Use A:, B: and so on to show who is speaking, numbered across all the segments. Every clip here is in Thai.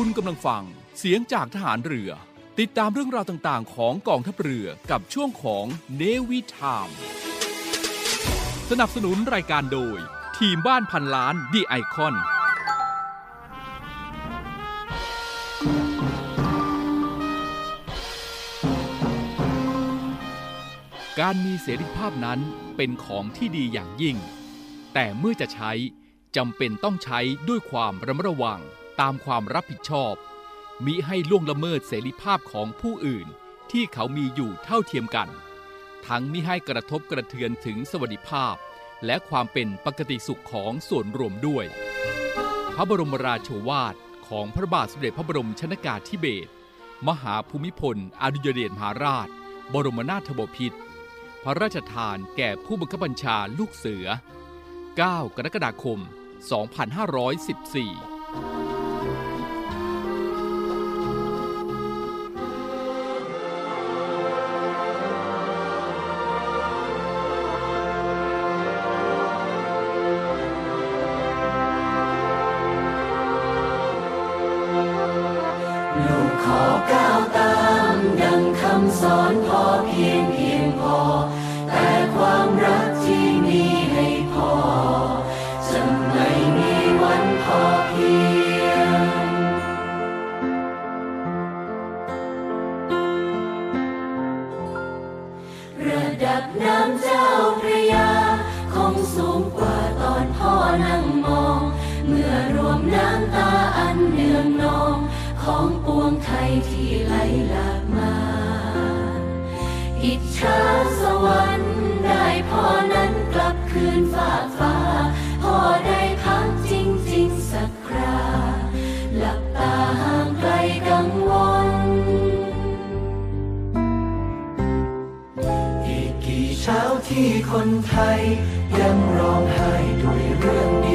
A: คุณกำลังฟังเสียงจากทหารเรือ ติดตามเรื่องราวต่างๆ ของกองทัพเรือกับช่วงของเนวิทามสนับสนุนรายการโดย ทีมบ้านพันล้านดีไอคอนการมีเสรีภาพนั้นเป็นของที่ดีอย่างยิ่ง แต่เมื่อจะใช้จำเป็นต้องใช้ด้วยความระมัดระวัง ตามความรับผิดชอบ มิให้ล่วงละเมิดเสรีภาพของผู้อื่นที่เขามีอยู่เท่าเทียมกัน ทั้งมิให้กระทบกระเทือนถึงสวัสดิภาพ และความเป็นปกติสุขของส่วนรวมด้วย พระบรมราโชวาทของพระบาทสมเด็จพระบรมชนากาธิเบศรมหาภูมิพลอดุยเดชมหาราช บรมนาถบพิตรพระราชทานแก่ผู้บังคับบัญชาลูกเสือ 9 กรกฎาคม 2514
B: ฝากฟ้าพ่อได้พักจริง ๆ สักครา หลับตาห่างไกลกังวล อีกกี่เช้าที่คนไทย ยังร้องไห้ด้วยเรื่อง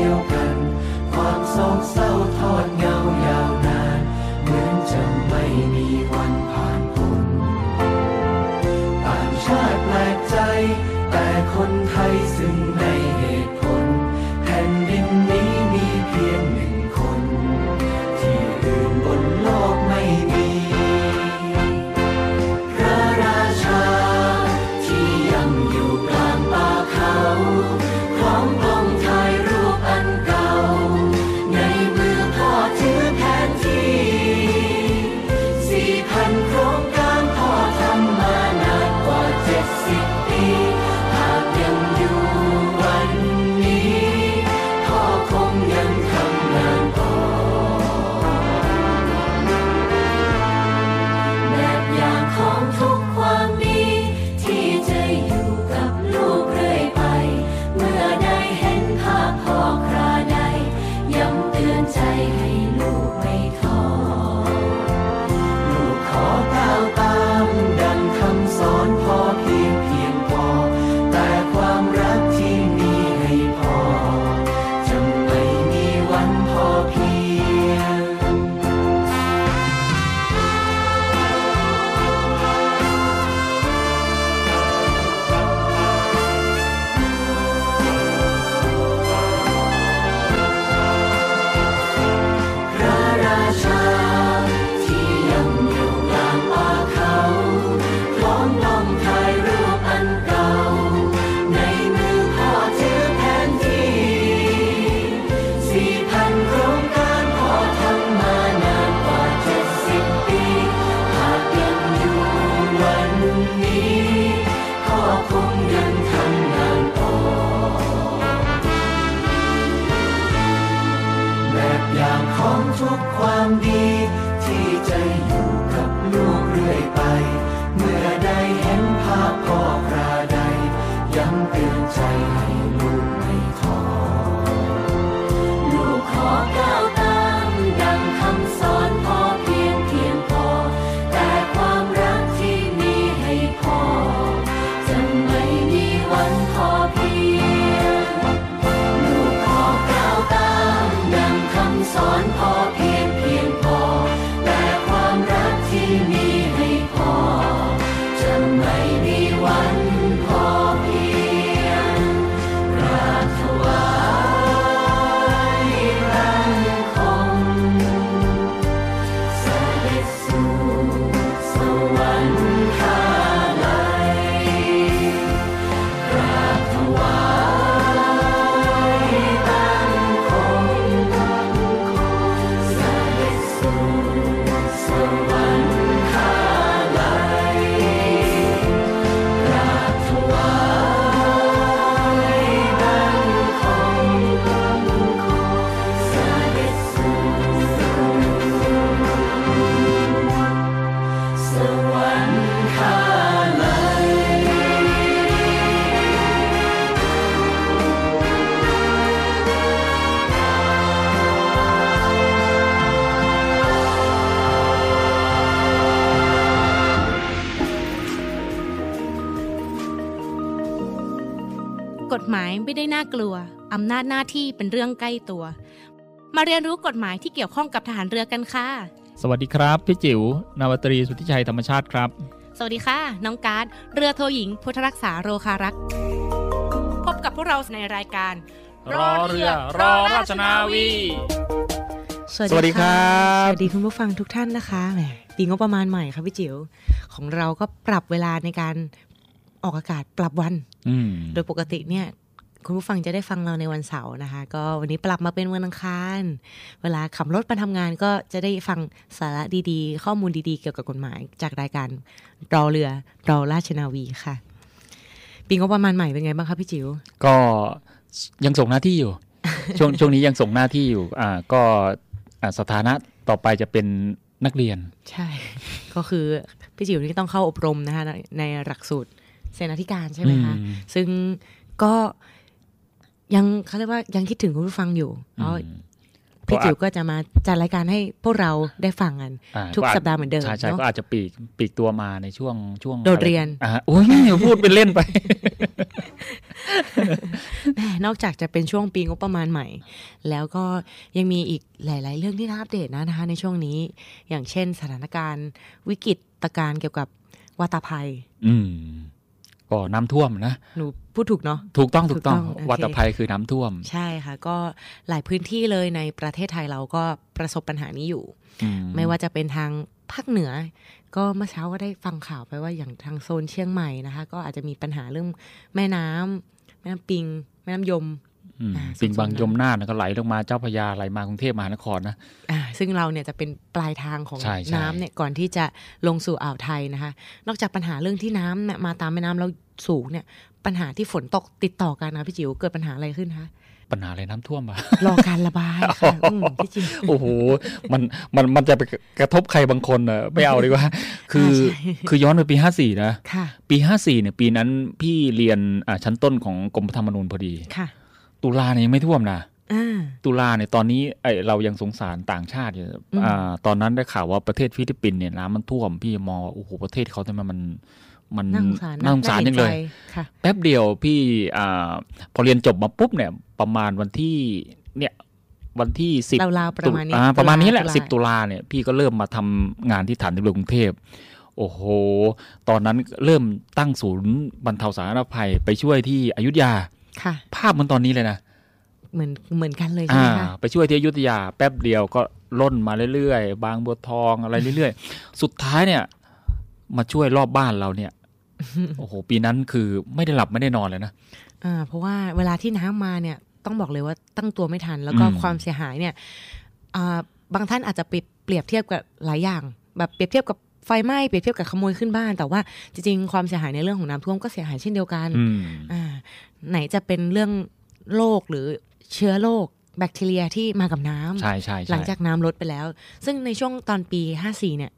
B: หมายไม่ได้น่ากลัว อำนาจหน้าที่เป็นเรื่องใก
C: ล้ตัว มาเรียนรู้กฎหมายที่เกี่ยวข้องกับทหารเรือกันค่ะ
D: สวัสดีครับ พี่จิ๋วนาวาตรีสุทธิชัยธรรมชาติครับ
C: สวัสดีค่ะ น้องการ์ดเรือโทหญิง พุทธรักษาโรคารักษ์พบกับพวกเราในรายการ
D: รอเรือรอราชนาวี
E: สวัส
D: สวัสดี
E: ดี
D: ครั
E: ค่ะ
D: บ
E: สวัสดีคุณผู้ฟังทุกท่านนะคะแหมปีงบประมาณใหม่ค่ะพี่จิ๋วของเราก็ปรับเวลาในการออกอากาศปรับวัน
D: อืม
E: โดยปกติเนี่ยคุณผู้ฟังจะได้ฟังเราในวันเสาร์นะคะ ก็วันนี้ปรับมาเป็นวันอังคาร เวลาขับรถมาทำงานก็จะได้ฟังสาระดีๆ ข้อมูลดีๆ เกี่ยวกับกฎหมาย จากรายการรอเรือรอราชนาวีค่ะ ปีงบประมาณใหม่เป็นไงบ้างคะพี่จิ๋ว
D: ก็ยังส่งหน้าที่อยู่ ช่วงช่วงนี้ยังส่งหน้าที่อยู่ อ่าก็อ่าสถานะต่อไปจะเป็นนักเรียน
E: ใช่ ก็คือพี่จิ๋วนี่ต้องเข้าอบรมนะคะในในหลักสูตร เสนาธิการใช่ไหมคะ
D: อืม
E: ซึ่งก็ยังเขาเรียกว่ายังคิดถึงคุณผู้ฟังอยู่เพราะ
D: อืม
E: พี่
D: ก็อาจ
E: จิ๋วก็จะมาจัดรายการให้พวกเราได้ฟังกัน
D: อ่า
E: ทุก
D: อาจ
E: สัปดาห์เหมือนเดิม
D: ใช่ใช่
E: เนอะ
D: ก็อาจจะปีกปีกตัวมาในช่วงช่วง
E: โดดเรียน
D: อ่าโอ้ยพูดเป็นเล่นไป
E: แหมนอกจากจะเป็นช่วงปีงบประมาณใหม่ แล้วก็ยังมีอีกหลาย ๆ เรื่องที่น่าอัปเดตนะนะคะ ในช่วงนี้อย่างเช่นสถานการณ์วิกฤตการณ์เกี่ยวกับวาตภัย
D: อืม ก็น้ำท่วมนะ
E: หนูพูดถูกเนาะ
D: ถูกต้องถูกต้อง
E: ถูกต้องโอเค
D: วัตภัยคือน้ำท่วม
E: ใช่ค่ะ ก็หลายพื้นที่เลยในประเทศไทยเราก็ประสบปัญหานี้อยู่
D: อื
E: ไม่ว่าจะเป็นทางภาคเหนือ ก็เมื่อเช้าก็ได้ฟังข่าวไปว่าอย่างทางโซนเชียงใหม่นะคะ ก็อาจจะมีปัญหาเรื่องแม่น้ำแม่น้ำปิง แม่น้ำยม
D: อืม
E: อ่า
D: ปิงบาง
E: ส่วนๆ
D: ยมน่านก็ไหลลงมาเจ้าพระยาไหลมากรุงเทพมหานครนะ
E: อ่าซึ่งเราเนี่ยจะเป็นปลายทางของ
D: ใช่ใช่
E: น้ำเนี่ยก่อนที่จะลงสู่อ่าวไทยนะคะ นอกจากปัญหาเรื่องที่น้ำเนี่ยมาตามแม่น้ำเราสูงเนี่ย ปัญหาที่ฝนตกติดต่อกันนะพี่จิ๋วเกิดปัญหาอะไรขึ้นคะ
D: ปัญหาอะไรน้ำท่วมปะ
E: รอการระบายค่ะอืมพี่จิ๋ว
D: โอ้โหมันมันมันจะไปกระทบใครบางคนเนอะไม่เอาดีกว่า คือ
E: ใช่
D: คือย้อนไปปีห้าสี่นะ
E: ค่ะ
D: ปีห้าสี่เนี่ยปีนั้นพี่เรียนอ่าชั้นต้นของกรมพระธรรมนูญพอดี
E: ค่ะ
D: ตุลาเนี่ยยังไม่ท่วมนะ
E: อ่า
D: ตุลาเนี่ยตอนนี้ไอ้เรายังสงสารต่างชาติอยู่
E: อืม
D: อ่าตอนนั้นได้ข่าวว่าประเทศฟิลิปปินส์เนี่ยน้ำมันท่วมพี่มองว่าโอ้โหประเทศเขาทำไมมันมัน
E: น่าสงสารนะ
D: น่าสงสารจังเลย
E: น่ห็นใจค่ะ
D: แป๊บเดียวพี่อ่าพอเรียนจบมาปุ๊บเนี่ย ประมาณวันที่เนี่ยวันที่สิบ
E: ราวๆประมาณนี้
D: อ่ประมาณนี้แหละ
E: ตุลา
D: สิบตุลาเนี่ย พี่ก็เริ่มมาทำงานที่ฐานทัพเรือกรุงเทพโอ้โห ตอนนั้นเริ่มตั้งศูนย์บรรเทาสาธารณภัยไปช่วยที่อยุธยา
E: ค่ะ
D: ภาพเหมันตอนนี้เลยนะ
E: เหมือนเหมือนกันเลยใช่
D: อ่า
E: ไหมคะ
D: ไปช่วยที่อยุธยาแป๊บเดียวก็ล่นมาเรื่อยๆ บางบัวทองอะไรเรื่อยๆ สุดท้ายเนี่ย มาช่วยรอบบ้านเราเนี่ย โอ้โห ปีนั้นคือไม่ได้หลับไม่ได้นอนเลยนะ
E: อ่าเพราะว่าเวลาที่น้ำมาเนี่ย ต้องบอกเลยว่าตั้งตัวไม่ทัน แล้วก็
D: อืม
E: ความเสียหายเนี่ยอ่าบางท่านอาจจะไปเปรียบเทียบกับหลายอย่าง แบบเปรียบเทียบกับ ไฟไหม้เปรียบเทียบกับขโมยขึ้นบ้าน แต่ว่าจริงๆ ความเสียหายในเรื่องของน้ำท่วมก็เสียหายเช่นเดียวกัน
D: อืม
E: อ่าไหนจะเป็นเรื่องโรคหรือเชื้อโรคแบคทีเรียที่มากับน้ำ
D: ใช่ใช่ใช่
E: หลังจากน้ำลดไปแล้ว ซึ่งในช่วงตอนปี 54 เนี่ย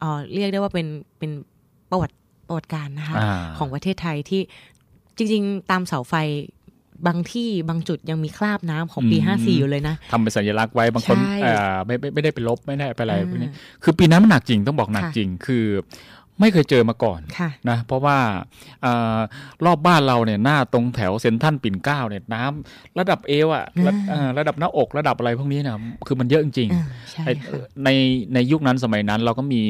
E: เอ่อเรียกได้ว่าเป็นเป็นประวัติประวัติการนะคะ
D: อ่า
E: ของประเทศไทยที่จริง ๆ ตามเสาไฟ บางที่บางจุดยังมีคราบน้ำของปี
D: อืม
E: 54 อยู่เลยนะ
D: ทำเป็นสัญลักษณ์ไว้บางคน
E: ใช่
D: เอ่อไม่ไม่ไม่ได้ไปลบไม่ได้ไปอะไร
E: อ่า
D: พวกนี้คือปีนั้นมันหนักจริงต้องบอกหนัก
E: ค่ะ
D: จริง คือ ไม่เคยเจอมาก่อน
E: ค่ะ
D: นะเพราะว่าเออรอบบ้านเราเนี่ยหน้าตรงแถวเซนทรันปิ่นเกล้าเนี่ยน้ำระดับเอวอะระ
E: อ่า
D: เอ่อระดับหน้าอกระดับอะไรพวกนี้นะคือมันเยอะจริง
E: อ่าใช่
D: ๆไอ้
E: ค่ะ
D: ในในยุคนั้นสมัยนั้นเราก็มี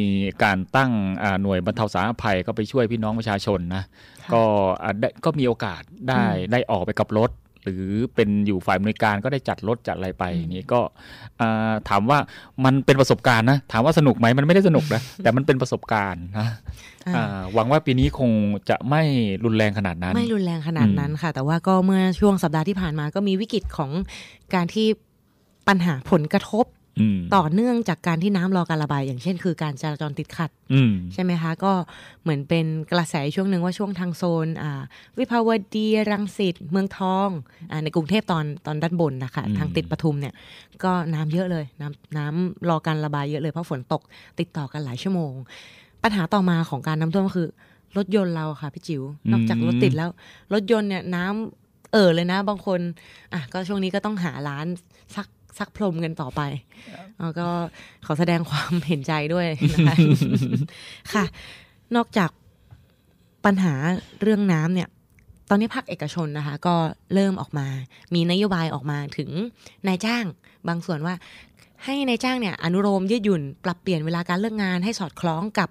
D: การตั้งอ่าหน่วยบรรเทาสาธารณภัยก็ไปช่วยพี่น้องประชาชนนะ
E: ค่ะ
D: ก็อะได้ก็มีโอกาสได้
E: อืม
D: ได้ออกไปกับรถ หรือเป็นอยู่ฝ่ายบริการก็ได้จัดรถจัดอะไรไป
E: อืม
D: อย่างนี้ก็อ่าถามว่ามันเป็นประสบการณ์นะ ถามว่าสนุกไหมมันไม่ได้สนุกนะ แต่มันเป็นประสบการณ์นะ
E: อ่า
D: อ่าหวังว่าปีนี้คงจะไม่รุนแรงขนาดนั้น
E: ไม่รุนแรงขนาดนั้นค่ะ แต่ว่าก็เมื่อช่วงสัปดาห์ที่ผ่านมาก็มีวิกฤตของการที่ปัญหาผลกระทบ
D: อืม
E: ต่อเนื่องจากการที่น้ำรอการระบาย อย่างเช่น คือการจราจรติดขัด
D: อืม
E: ใช่ไหมคะ ก็เหมือนเป็นกระแสช่วงหนึ่งว่าช่วงทางโซนอ่าวิภาวดีรังสิตเมืองทองอาในกรุงเทพตอนตอนด้านบนนะคะ
D: อืม
E: ทางติดปทุมเนี่ย ก็น้ำเยอะเลยน้ำน้ำรอการระบายเยอะเลยเพราะฝนตกติดต่อกันหลายชั่วโมง ปัญหาต่อมาของการน้ำท่วมก็คือ รถยนต์เราค่ะพี่จิว๋วนอกจากรถติดแล้ว รถยนต์เนี่ยน้ำเอ่อเลยนะ บางคนอะก็ช่วงนี้ก็ต้องหาร้านซัก ซักพรมกันต่อไปแล้วก็ขอแสดงความเห็นใจด้วยนะคะค่ะ นอกจากปัญหาเรื่องน้ำเนี่ย ตอนนี้ภาคเอกชนนะคะ ก็เริ่มออกมา มีนโยบายออกมาถึงนายจ้างบางส่วนว่าให้นายจ้างเนี่ยอนุโลมยืดหยุ่นปรับเปลี่ยนเวลาการเลิกงานให้สอดคล้องกับ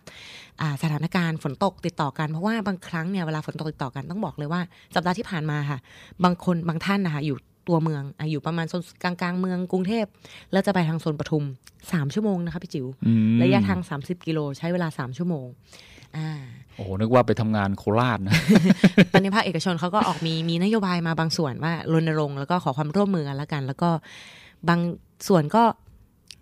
E: อ่าสถานการณ์ฝนตกติดต่อกัน เพราะว่าบางครั้งเนี่ยเวลาฝนตกติดต่อกันต้องบอกเลยว่า สัปดาห์ที่ผ่านมาค่ะ บางคนบางท่านนะคะอยู่ ตัวเมืองอะอยู่ประมาณโซนกลางกลางๆเมืองกรุงเทพ แล้วจะไปทางโซนปทุมสามชั่วโมงนะคะพี่จิ๋ว
D: อืม
E: ระยะทาง 30 กิโลใช้เวลา3ชั่วโมงอ่า
D: โอ้โหนึกว่าไปทำงานโคราชนะ
E: ตอนนี้ภาคเอกชนเขาก็ออกมีมีนโยบายมาบางส่วนว่ารณรงค์แล้วก็ขอความร่วมมือกันแล้วกัน แล้วก็บางส่วนก็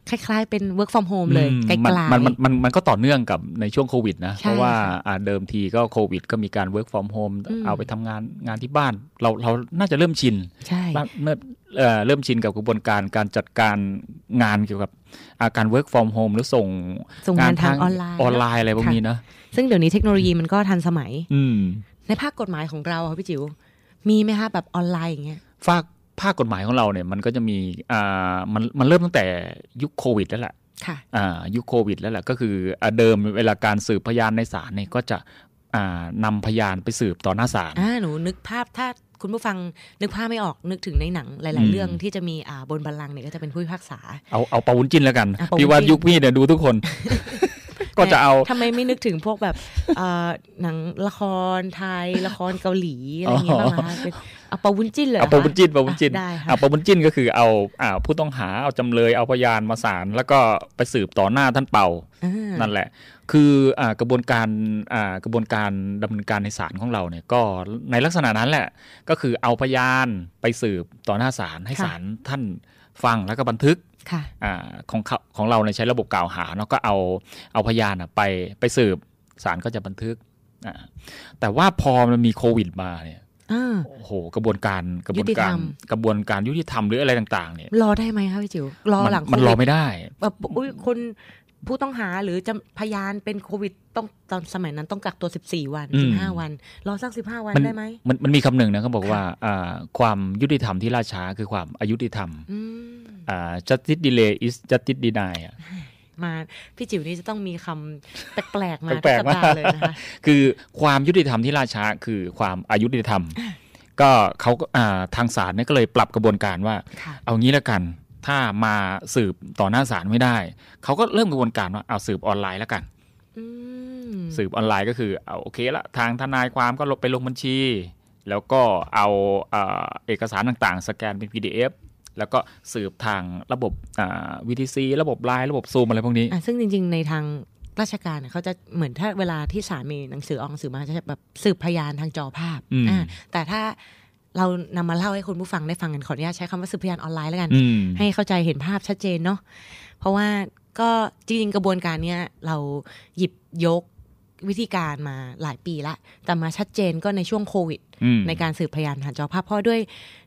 E: คล้ายๆ เป็น work from home เลย
D: อืม
E: ไกล
D: มันมันมันมันมันก็ต่อเนื่องกับในช่วงโควิดนะ
E: ใช่
D: เพราะว่า
E: ค่ะ
D: อ่าเดิมทีก็โควิด ก็มีการ work from home
E: อืม
D: เอาไปทำงานงานที่บ้าน เราเราน่าจะเริ่มชิน
E: ใช่
D: บ้านเมื่อเอ่อเริ่มชินกับกระบวนการการจัดการงานเกี่ยวกับอาการ work from home หรือส่ง
E: ส่งงานทางออนไลน์
D: ออนไลน์อะไรพวก
E: ค่ะ
D: นี้นะ
E: ซึ่งเดี๋ยวนี้เทคโนโลยีมันก็ทันสมัย
D: อืม
E: ในภาคกฎหมายของเราค่ะพี่จิ๋วมีไหมคะแบบออนไลน์อย่างเงี้ย
D: ภาค ภาคกฎหมายของเราเนี่ยมันก็จะมีอ่ามันมันเริ่มตั้งแต่ยุคโควิดแล้วแหละ
E: ค่ะ
D: อ่ายุคโควิดแล้วแหละก็คืออ่าเดิมเวลาการสืบพยานในศาลเนี่ยก็จะอ่านำพยานไปสืบต่อหน้าศาล
E: อ่าหนูนึกภาพถ้าคุณผู้ฟังนึกภาพไม่ออกนึกถึงในหนังห
D: อื
E: ลาย
D: ม
E: ๆเรื่องที่จะมีอ่าบนบัลลังก์เนี่ยก็จะเป็นผู้พิพากษา
D: เอาเอาปาวุ้นจิ้นแล้วกัน
E: อะปาวุ้น
D: พี่ว่า
E: จิ้น
D: ยุคพี่เนี่ยดูทุกคนก็จะเอา
E: ทำไมไม่นึกถึงพวกแบบเอ่อหนังละครไทยละครเกาหลีอะไรอย่างเงี้ยบ้างคะ เป็นเอาปาวุ้นจิ้นเลยหร
D: เอา
E: คะ
D: ปาวุ้นจิ้นปาวุ้นจิ้น
E: อะได้ค่ะ
D: เอาปาวุ้นจิ้นก็คือเอาอ่าผู้ต้องหาเอาจำเลยเอาพยานมาศาลแล้วก็ไปสืบต่อหน้าท่านเป่า
E: อ่า
D: นั่นแหละ คืออ่ากระบวนการอ่ากระบวนการดำเนินการในศาลของเราเนี่ยก็ในลักษณะนั้นแหละ ก็คือเอาพยานไปสืบต่อหน้าศาลให้ศาลท่านฟังแล้วก็บันทึก
E: ค่ะ
D: อ่าของเขาของเราในยใช้ระบบกล่าวหาเนาะก็เอาเอาพยานอะไปไปสืบศาลก็จะบันทึกอ่าแต่ว่าพอมันมีโควิดมาเนี่ย
E: อ่า
D: โอ้โห กระบวนการกระบวน
E: ยุติธ
D: การ
E: รรม
D: กระบวนการยุติธรรมหรืออะไรต่างๆเนี่ย
E: รอได้ไหมคะพี่จิ๋วรอ
D: มัน
E: หลัง
D: มัน
E: โควิด
D: รอไม่ได้
E: แบบอุ้ยคนผู้ต้องหาหรือจะพยานเป็นโควิดต้องตอนสมัยนั้นต้องกักตัว 14 วัน
D: อืม
E: 15 วัน รอสัก 15วัน
D: มัน
E: ได้ไหม
D: มันมันมีคำหนึ่งนะเขาบอกว่าอ่าความยุติธรรมที่ล่าช้าคือความอายุติธรรม
E: อืม
D: อ่า justice delay is justice deny อะ
E: มาพี่จิ๋วนี่จะต้องมีคำแปลกๆมาทุก
D: แปลก
E: สัป
D: ๆ
E: ดาห์
D: มาก
E: เลยนะคะ
D: คือความยุติธรรมที่ล่าช้าคือความอายุติธรรม ก็เขาก็อ่าทางศาลเนี่ยก็เลยปรับกระบวนการว่า
E: ค่ะ
D: เอางี้แล้วกันถ้ามาสืบต่อหน้าศาลไม่ได้ เขาก็เริ่มกระบวนการว่าเอาสืบออนไลน์แล้วกัน
E: อืม
D: สืบออนไลน์ก็คือเอาโอเคละทางทนายความก็ลงไปลงบัญชี แล้วก็เอาเอ่อเอกสารต่างๆ สแกนเป็น PDF แล้วก็สืบทางระบบอ่า VTC ระบบไลน์ระบบซูมอะไรพวกนี้
E: อะซึ่งจริง ๆ ในทางราชการเนี่ยเขาจะเหมือนถ้าเวลาที่ศาลมีหนังสือออกหนังสือมาจะแบบสืบพยานทางจอภาพ
D: อืม
E: อ่าแต่ถ้าเรานำมาเล่าให้คุณผู้ฟังได้ฟังกันขออนุญาตใช้คำว่าสืบพยานออนไลน์แล้วกัน
D: อืม
E: ให้เข้าใจเห็นภาพชัดเจนเนาะเพราะว่าก็จริงๆกระบวนการเนี้ยเราหยิบยก วิธีการมาหลายปีละ แต่มาชัดเจนก็ในช่วงโควิด
D: อืม
E: ในการสืบพยานผ่านจอภาพ เพราะด้วย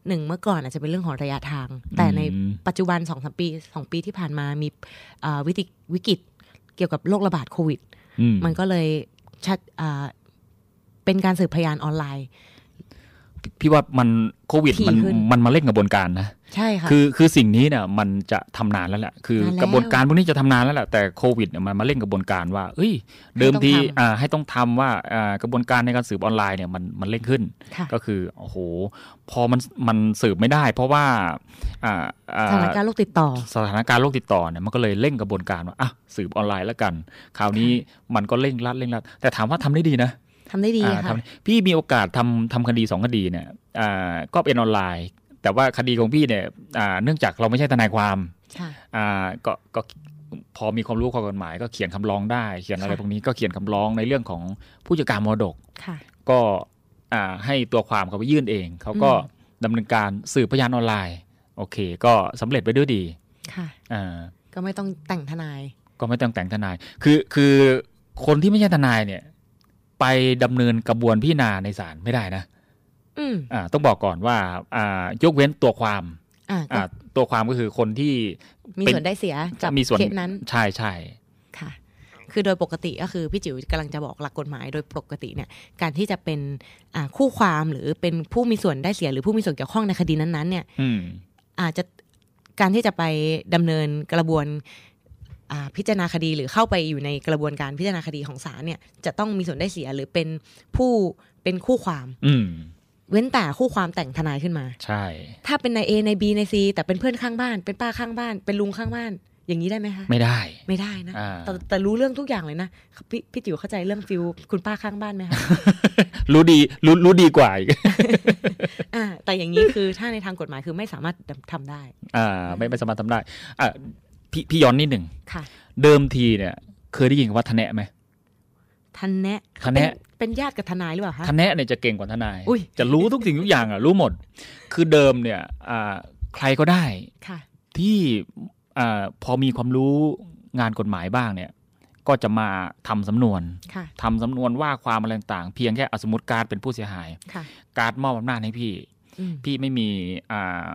E: หนึ่งเมื่อก่อนอาจจะเป็นเรื่องของระยะทาง แต่ใน
D: อืม
E: ปัจจุบันสองสามปีสองปีที่ผ่านมามีอ่าวิธีวิกฤตเกี่ยวกับโรคระบาดโควิด
D: อืม
E: มันก็เลยชัดอ่าเป็นการสืบพยานออนไลน์
D: พี่ว่ามันโควิด
E: ถี่
D: มัน
E: ขึ้น
D: มันมาเร่งกระบวนการนะ
E: ใช่ค่ะ
D: คือคือสิ่งนี้เนี่ยมันจะทำนานแล้วแหละคือนา
E: นแล้ว
D: กระบวนการพวกนี้จะทำนานแล้วแหละแต่โควิดเนี่ยมันมาเร่งกระบวนการว่า เอ้ย เดิมที
E: ให้ต้องทำ
D: อ่าให้ต้องทำว่าอ่ากระบวนการในการสืบออนไลน์เนี่ยมันมันเร่งขึ้น
E: ค่ะ
D: ก็คือโอ้โหพอมันมันสืบไม่ได้ เพราะว่าอ่าอ่า
E: สถานการณ์โรคติดต่อ
D: สถานการณ์โรคติดต่อเนี่ยมันก็เลยเร่งกระบวนการว่าอะสืบออนไลน์แล้วกัน คราวนี้มันก็เร่งรัดเร่งรัดแต่ถามว่าทำได้ดีนะ
E: ทำได้ดี
D: อ่า
E: ค่ะ
D: ทำพี่มีโอกาสทำทำคดีสองคดีเนี่ยอ่าก็เป็นออนไลน์ แต่ว่าคดีของพี่เนี่ยอ่าเนื่องจากเราไม่ใช่ทนายความ
E: ใช่
D: อ่าก็ก็พอมีความรู้ข้อกฎหมาย ก็เขียนคำร้องได้ เขียนอะไร
E: ค่ะ
D: พวกนี้ก็เขียนคำร้องในเรื่องของผู้จัดการมรดก
E: ค่ะ
D: ก็อ่าให้ตัวความเขาไปยื่นเอง เขาก็
E: อืม
D: ดำเนินการสืบพยานออนไลน์ โอเค ก็สำเร็จไปด้วยดี
E: ค่ะ
D: อ่า
E: ก็ไม่ต้องแต่งทนาย
D: ก็ไม่ต้องแต่งทนาย คือคือคนที่ไม่ใช่ทนายเนี่ย ไปดำเนินกระบวนพิจารณาในศาลไม่ได้นะ
E: อืม
D: อ่า ต้องบอกก่อนว่า อ่ายกเว้นตัวความ
E: อ่าก็
D: อ่าตัวความก็คือคนที่
E: มี
D: เป็น
E: ส่วนได้เสียกับ
D: มีส่วน
E: เคสนั้น
D: ใช่ใช่
E: ค่ะ คือโดยปกติก็คือพี่จิ๋วกำลังจะบอกหลักกฎหมายโดยปกติเนี่ย การที่จะเป็นอ่าคู่ความหรือเป็นผู้มีส่วนได้เสียหรือผู้มีส่วนเกี่ยวข้องในคดีนั้นๆ เนี่ย
D: อืม
E: อาจจะการที่จะไปดำเนินกระบวนอ่า พิจารณาคดีหรือเข้าไปอยู่ในกระบวนการพิจารณาคดีของศาลเนี่ยจะต้องมีส่วนได้เสียหรือเป็นผู้เป็นคู่ความ
D: อืม
E: เว้นแต่คู่ความแต่งทนายขึ้นมา
D: ใช่
E: ถ้าเป็นนาย A นาย B นาย C แต่เป็นเพื่อนข้างบ้าน เป็นป้าข้างบ้าน เป็นลุงข้างบ้าน อย่างนี้ได้ไหมคะ
D: ไม่ได้
E: ไม่ได้นะ
D: อ่า
E: แต่แต่รู้เรื่องทุกอย่างเลยนะพี่พี่จิ๋วเข้าใจเรื่องฟิลคุณป้าข้างบ้านไหมคะ
D: รู้ดีรู้รู้ดีกว่าอีก
E: อ่าแต่อย่างนี้คือถ้าในทางกฎหมายคือไม่สามารถทำได้
D: อ่า ไม่ไม่สามารถทำได้อ่า พี่พี่ย้อนนิดหนึ่ง
E: ค่ะ
D: เดิมทีเนี่ย เคยได้ยินคำว่าทะแนะไหม
E: ทันแนะ
D: ทันแนะ
E: เป็เป็นญาติกับทนายหรือเปล่าคะ
D: ทะแนะเนี่ยจะเก่งกว่าทนาย
E: อุ๊ย
D: จะรู้ทุกสิ่งทุกอย่างอะรู้หมด คือเดิมเนี่ยอ่าใครก็ได้
E: ค่ะ
D: ที่อาพอมีความรู้งานกฎหมายบ้างเนี่ย ก็จะมาทำสำนวน
E: ค่ะ
D: ทำสำนวนว่าความอะไรต่างๆเพียงแค่อะสมมติการดเป็นผู้เสียหาย
E: ค่ะ
D: การดมอบอำนาจให้พี่
E: อืม
D: พี่ไม่มีอ่า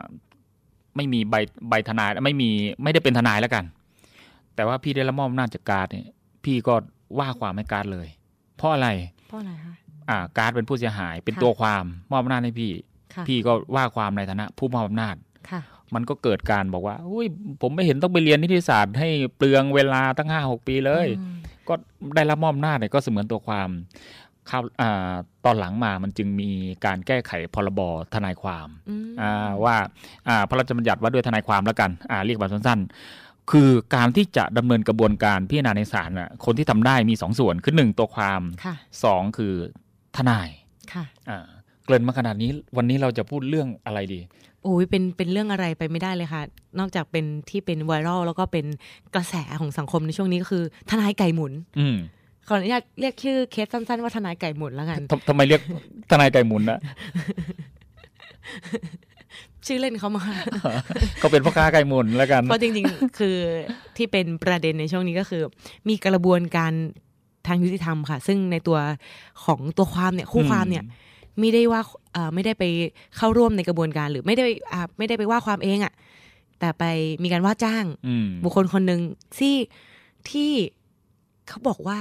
D: ไม่มีใบใบทนายไม่มีไม่ได้เป็นทนายแล้วกัน แต่ว่าพี่ได้รับมอบอำนาจจากการดเนี่ยพี่ก็ว่าความให้การดเลย เพราะอะไร
E: เพราะอะไรคะ
D: อ่าการดเป็นผู้เสียหายเป็น
E: ค่ะ
D: ตัวความมอบอำนาจให้พี่
E: ค่ะ
D: พี่ก็ว่าความในฐานะ ผู้มอบอำนาจ
E: ค่ะ
D: มันก็เกิดการบอกว่าอุ้ยผมไม่เห็นต้องไปเรียนนิติศาสตร์ให้เปลืองเวลาตั้งห้าหกปีเลย
E: อืม
D: ก็ได้รับมอบอำนาจเนี่ยก็เสมือนตัวความ ข้าวอ่าตอนหลังมามันจึงมีการแก้ไขพรบทนายความ
E: อืม
D: อ่าว่าอ่าพระราชบัญญัติว่าด้วยทนายความแล้วกันอ่าเรียกแบบสั้นๆ คือการที่จะดำเนินกระบวนการพิจารณาในศาลน่ะคนที่ทำได้มีสองส่วนคือหนึ่งตัวความ
E: ค่ะ
D: สองคือทนาย
E: ค่ะ
D: อ่าเกริ่นมาขนาดนี้วันนี้เราจะพูดเรื่องอะไรดี
E: โอ้ยเป็นเป็นเรื่องอะไรไปไม่ได้เลยค่ะ นอกจากเป็นที่เป็นไวรัลแล้วก็เป็นกระแสของสังคมในช่วงนี้ก็คือทนายไก่หมุน
D: อืม
E: ขออนุญาตเรียกชื่อเคสสั้นๆว่าทนายไก่หมุนแล้วกัน
D: ทำทำไมเรียกทนายไก่หมุนนะ
E: ชื่อเล่นเขามา
D: ก็เป็นพ่อค้าไก่หมุนแล้วกัน
E: เพราะจริง ๆ คือที่เป็นประเด็นในช่วงนี้ก็คือ มีกระบวนการทางยุติธรรมค่ะ ซึ่งในตัวของตัวความเนี่ยคู่ความเนี่ยไม่ได้ว่าเอ่อไม่ได้ไปเข้าร่วมในกระบวนการ หรือไม่ได้อ่าไม่ได้ไปว่าความเองอะ่ะ แต่ไปมีการว่าจ้าง
D: อืม
E: บุคคลคนหนึ่งที่ที่เขาบอกว่า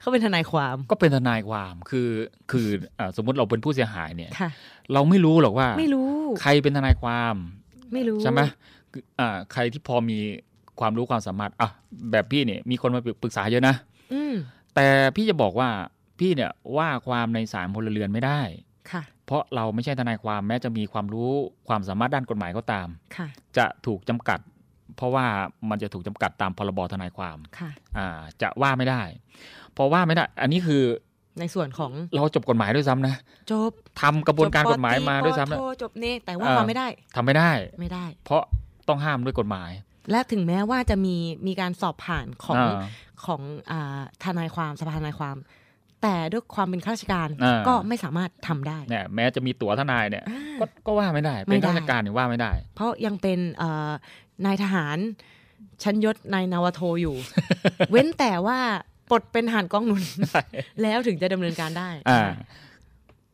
E: เขาเป็นทนายความ
D: ก็เป็นทนายความคือ คืออ่าสมมติเราเป็นผู้เสียหายเนี่ย
E: ค่ะ
D: เราไม่รู้หรอกว่า
E: ไม่รู้
D: ใครเป็นทนายความ
E: ไม่รู้
D: ใช่ไหมคืออ่าใครที่พอมีความรู้ความสามารถอะแบบพี่เนี่ย มีคนมาปรึกษาเยอะนะ
E: อืม
D: แต่พี่จะบอกว่าพี่เนี่ยว่าความในศาลพลเรือนไม่ได้
E: ค่ะ
D: เพราะเราไม่ใช่ทนายความแม้จะมีความรู้ความสามารถด้านกฎหมายก็ตาม
E: ค่ะ
D: จะถูกจำกัด เพราะว่ามันจะถูกจำกัดตามพรบทนายความ
E: ค่ะ
D: อ่าจะว่าไม่ได้เพราะว่าไม่ได้ อันนี้คือ
E: ในส่วนของ
D: เราจบกฎหมายด้วยซ้ำนะ
E: จบ
D: ทำกระบวนการกฎหมายมาด้วยซ้ำ
E: จบป
D: นะ
E: โทจบเนแต่ว่า
D: เออ
E: ความไม่ได้
D: ทำไม่ได้
E: ไม่ได้
D: เพราะต้องห้ามด้วยกฎหมาย
E: และถึงแม้ว่าจะมีมีการสอบผ่านของ
D: อ่า
E: ของอ่าทนายความสภาทนายความ แต่ด้วยความเป็นข้าราชการ
D: อ่า
E: ก็ไม่สามารถทำได้
D: เนี่ยแม้จะมีตั๋วทนายเนี่ย
E: อ่า
D: ก็ก็ว่าไม่ได้
E: ไม่
D: เป็น
E: ได้
D: ข้าราชการเนี่ยว่าไม่ได้
E: เพราะยังเป็นเอ่อ นายทหารชั้นยศนายนาวาโทอยู่ เว้นแต่ว่าปลดเป็นทหารกองหนุน แล้วถึงจะดำเนินการได้
D: อ่า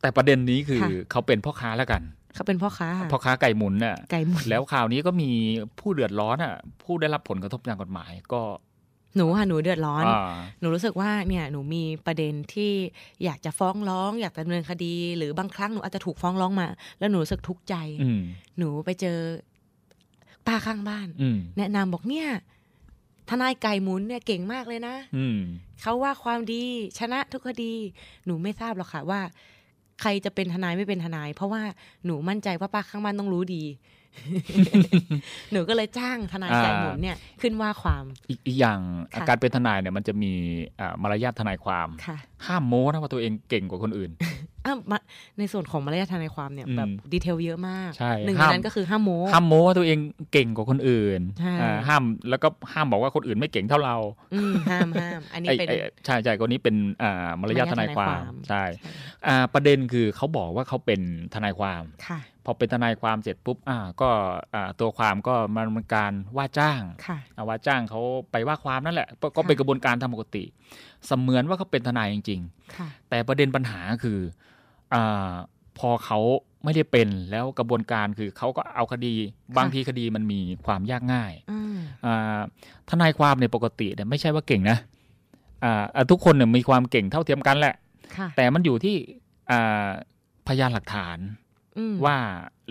D: แต่ประเด็นนี้คือ
E: ค่ะ
D: เขาเป็นพ่อค้าแล้วกัน
E: เขาเป็นพ่อค้า
D: พ่อค้าไก่หมุนน่ะ
E: ไก่หมุน
D: แล้วข่าวนี้ก็มีผู้เดือดร้อนอะ ผู้ได้รับผลกระทบทางกฎหมายก็
E: หนูค่ะหนูเดือดร้อน
D: อ่า
E: หนูรู้สึกว่าเนี่ยหนูมีประเด็นที่อยากจะฟ้องร้อง อยากจะดำเนินคดี หรือบางครั้งหนูอาจจะถูกฟ้องร้องมา แล้วหนูรู้สึกทุกข์ใจ
D: อืม
E: หนูไปเจอ ป้าข้างบ้าน
D: อืม
E: แนะนำบอกเนี่ยทนายไก่หมุนเนี่ยเก่งมากเลยนะ
D: อืม
E: เขาว่าความดีชนะทุกคดี หนูไม่ทราบหรอกค่ะว่า ใครจะเป็นทนายไม่เป็นทนาย เพราะว่าหนูมั่นใจว่าป้าข้างบ้านต้องรู้ดี หนูก็เลยจ้างทนายไก่หมุนเนี่ยขึ้นว่าความ
D: อีกอีกอย่าง
E: ค่ะ
D: การเป็นทนายเนี่ยมันจะมีอ่ามารยาททนายความ
E: ค่ะ
D: ห้ามโม้นะว่าตัวเองเก่งกว่าคนอื่น
E: อ้าวมาในส่วนของมารยาททนายความเนี่ย
D: อืม
E: แบบดีเทลเยอะมาก
D: ใช่
E: หนึ่งใน
D: ห้าม
E: นั้นก็คือห้ามโม้
D: ห้ามโม้ว่าตัวเองเก่งกว่าคนอื่น
E: ใช่
D: อ่าห้ามแล้วก็ห้ามบอกว่าคนอื่นไม่เก่งเท่าเรา
E: อืมห้ามห้ามอันนี้
D: ไอ้
E: เป็น
D: ไอ้ใช่ใช่คนนี้เป็นอ่ามารยาททนายความ
E: มารยาททนายความ
D: ใช่อ่าประเด็นคือเขาบอกว่าเขาเป็นทนายความ
E: ค่ะ
D: พอเป็นทนายความเสร็จปุ๊บอ่าก็อ่าตัวความก็มันเป็นการว่าจ้าง
E: ค่ะ
D: อ่าว่าจ้างเขาไปว่าความนั่นแหละ ก็ก็เป็นกระบวนการทำปกติ เสมือนว่าเขาเป็นทนายจริง
E: ค่ะ
D: ๆแต่ประเด็นปัญหาคืออาพอเขาไม่ได้เป็นแล้วกระบวนการคือเขาก็เอาคดี บางทีคดีมันมีความยากง่าย
E: อืม
D: อ่าทนายความในยปกติเนี่ยไม่ใช่ว่าเก่งนะอ่าอ่าทุกคนเนี่ยมีความเก่งเท่าเทียมกันแหละ
E: ค่ะ
D: แต่มันอยู่ที่อ่าพยานหลักฐาน
E: อืม
D: ว่า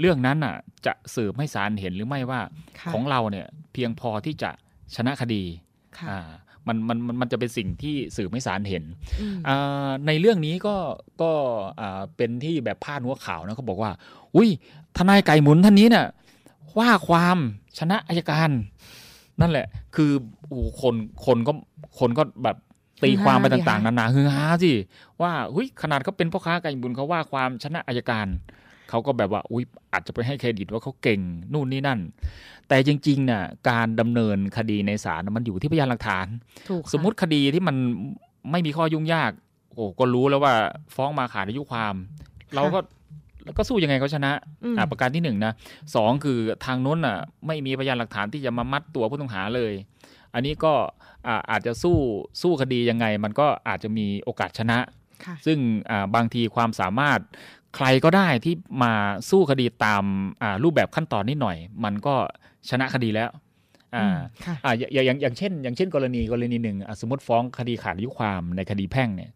D: เรื่องนั้นอะ จะสืบให้ศาลเห็นหรือไม่ว่า
E: ค่ะ
D: ของเราเนี่ยเพียงพอที่จะชนะคดี
E: ค่ะ
D: อ่ามันมันมันมันจะเป็นสิ่งที่สื่อไม่สารเห็น
E: อืม
D: อ่าในเรื่องนี้ก็ก็อ่าเป็นที่แบบพาดหัวข่าวนะเขาบอกว่า อุ้ยทนายไก่หมุนท่านนี้เนี่ยว่าความชนะอายการ นั่นแหละ คือโอ้โหคนคนก็คนก็แบบตีความไปต่าง ๆ นานาฮือฮาสิว่าหุ้ยขนาดเขาเป็นพ่อค้าไก่หมุนเขาว่าความชนะอายการ เขาก็แบบว่าอุ้ยอาจจะไปให้เครดิตว่าเขาเก่งนู่นนี่นั่น แต่จริงๆน่ะการดำเนินคดีในศาลน่ะมันอยู่ที่พยานหลักฐาน
E: ถูกค่ะ
D: สมมุติคดีที่มันไม่มีข้อยุ่งยาก โอ้ก็รู้แล้วว่าฟ้องมาขาดอายุความ เราก็แล้วก็สู้ยังไงเขาชนะ
E: อืม
D: อ่าประการที่หนึ่งนะสองคือทางโน้นอะไม่มีพยานหลักฐานที่จะมามัดตัวผู้ต้องหาเลย อันนี้ก็อ่าอาจจะสู้สู้คดียังไง มันก็อาจจะมีโอกาสชนะ
E: ค่ะ
D: ซึ่งอ่าบางทีความสามารถใครก็ได้ที่มาสู้คดีตามอ่ารูปแบบขั้นตอนนิดหน่อย มันก็ชนะคดีแล้วอ่า
E: อืมค่ะ
D: อ่าอย่างอย่างอย่างเช่น อย่างเช่น กรณีกรณีหนึ่งอะสมมติฟ้องคดีขาดอายุความในคดีแพ่งเนี่ย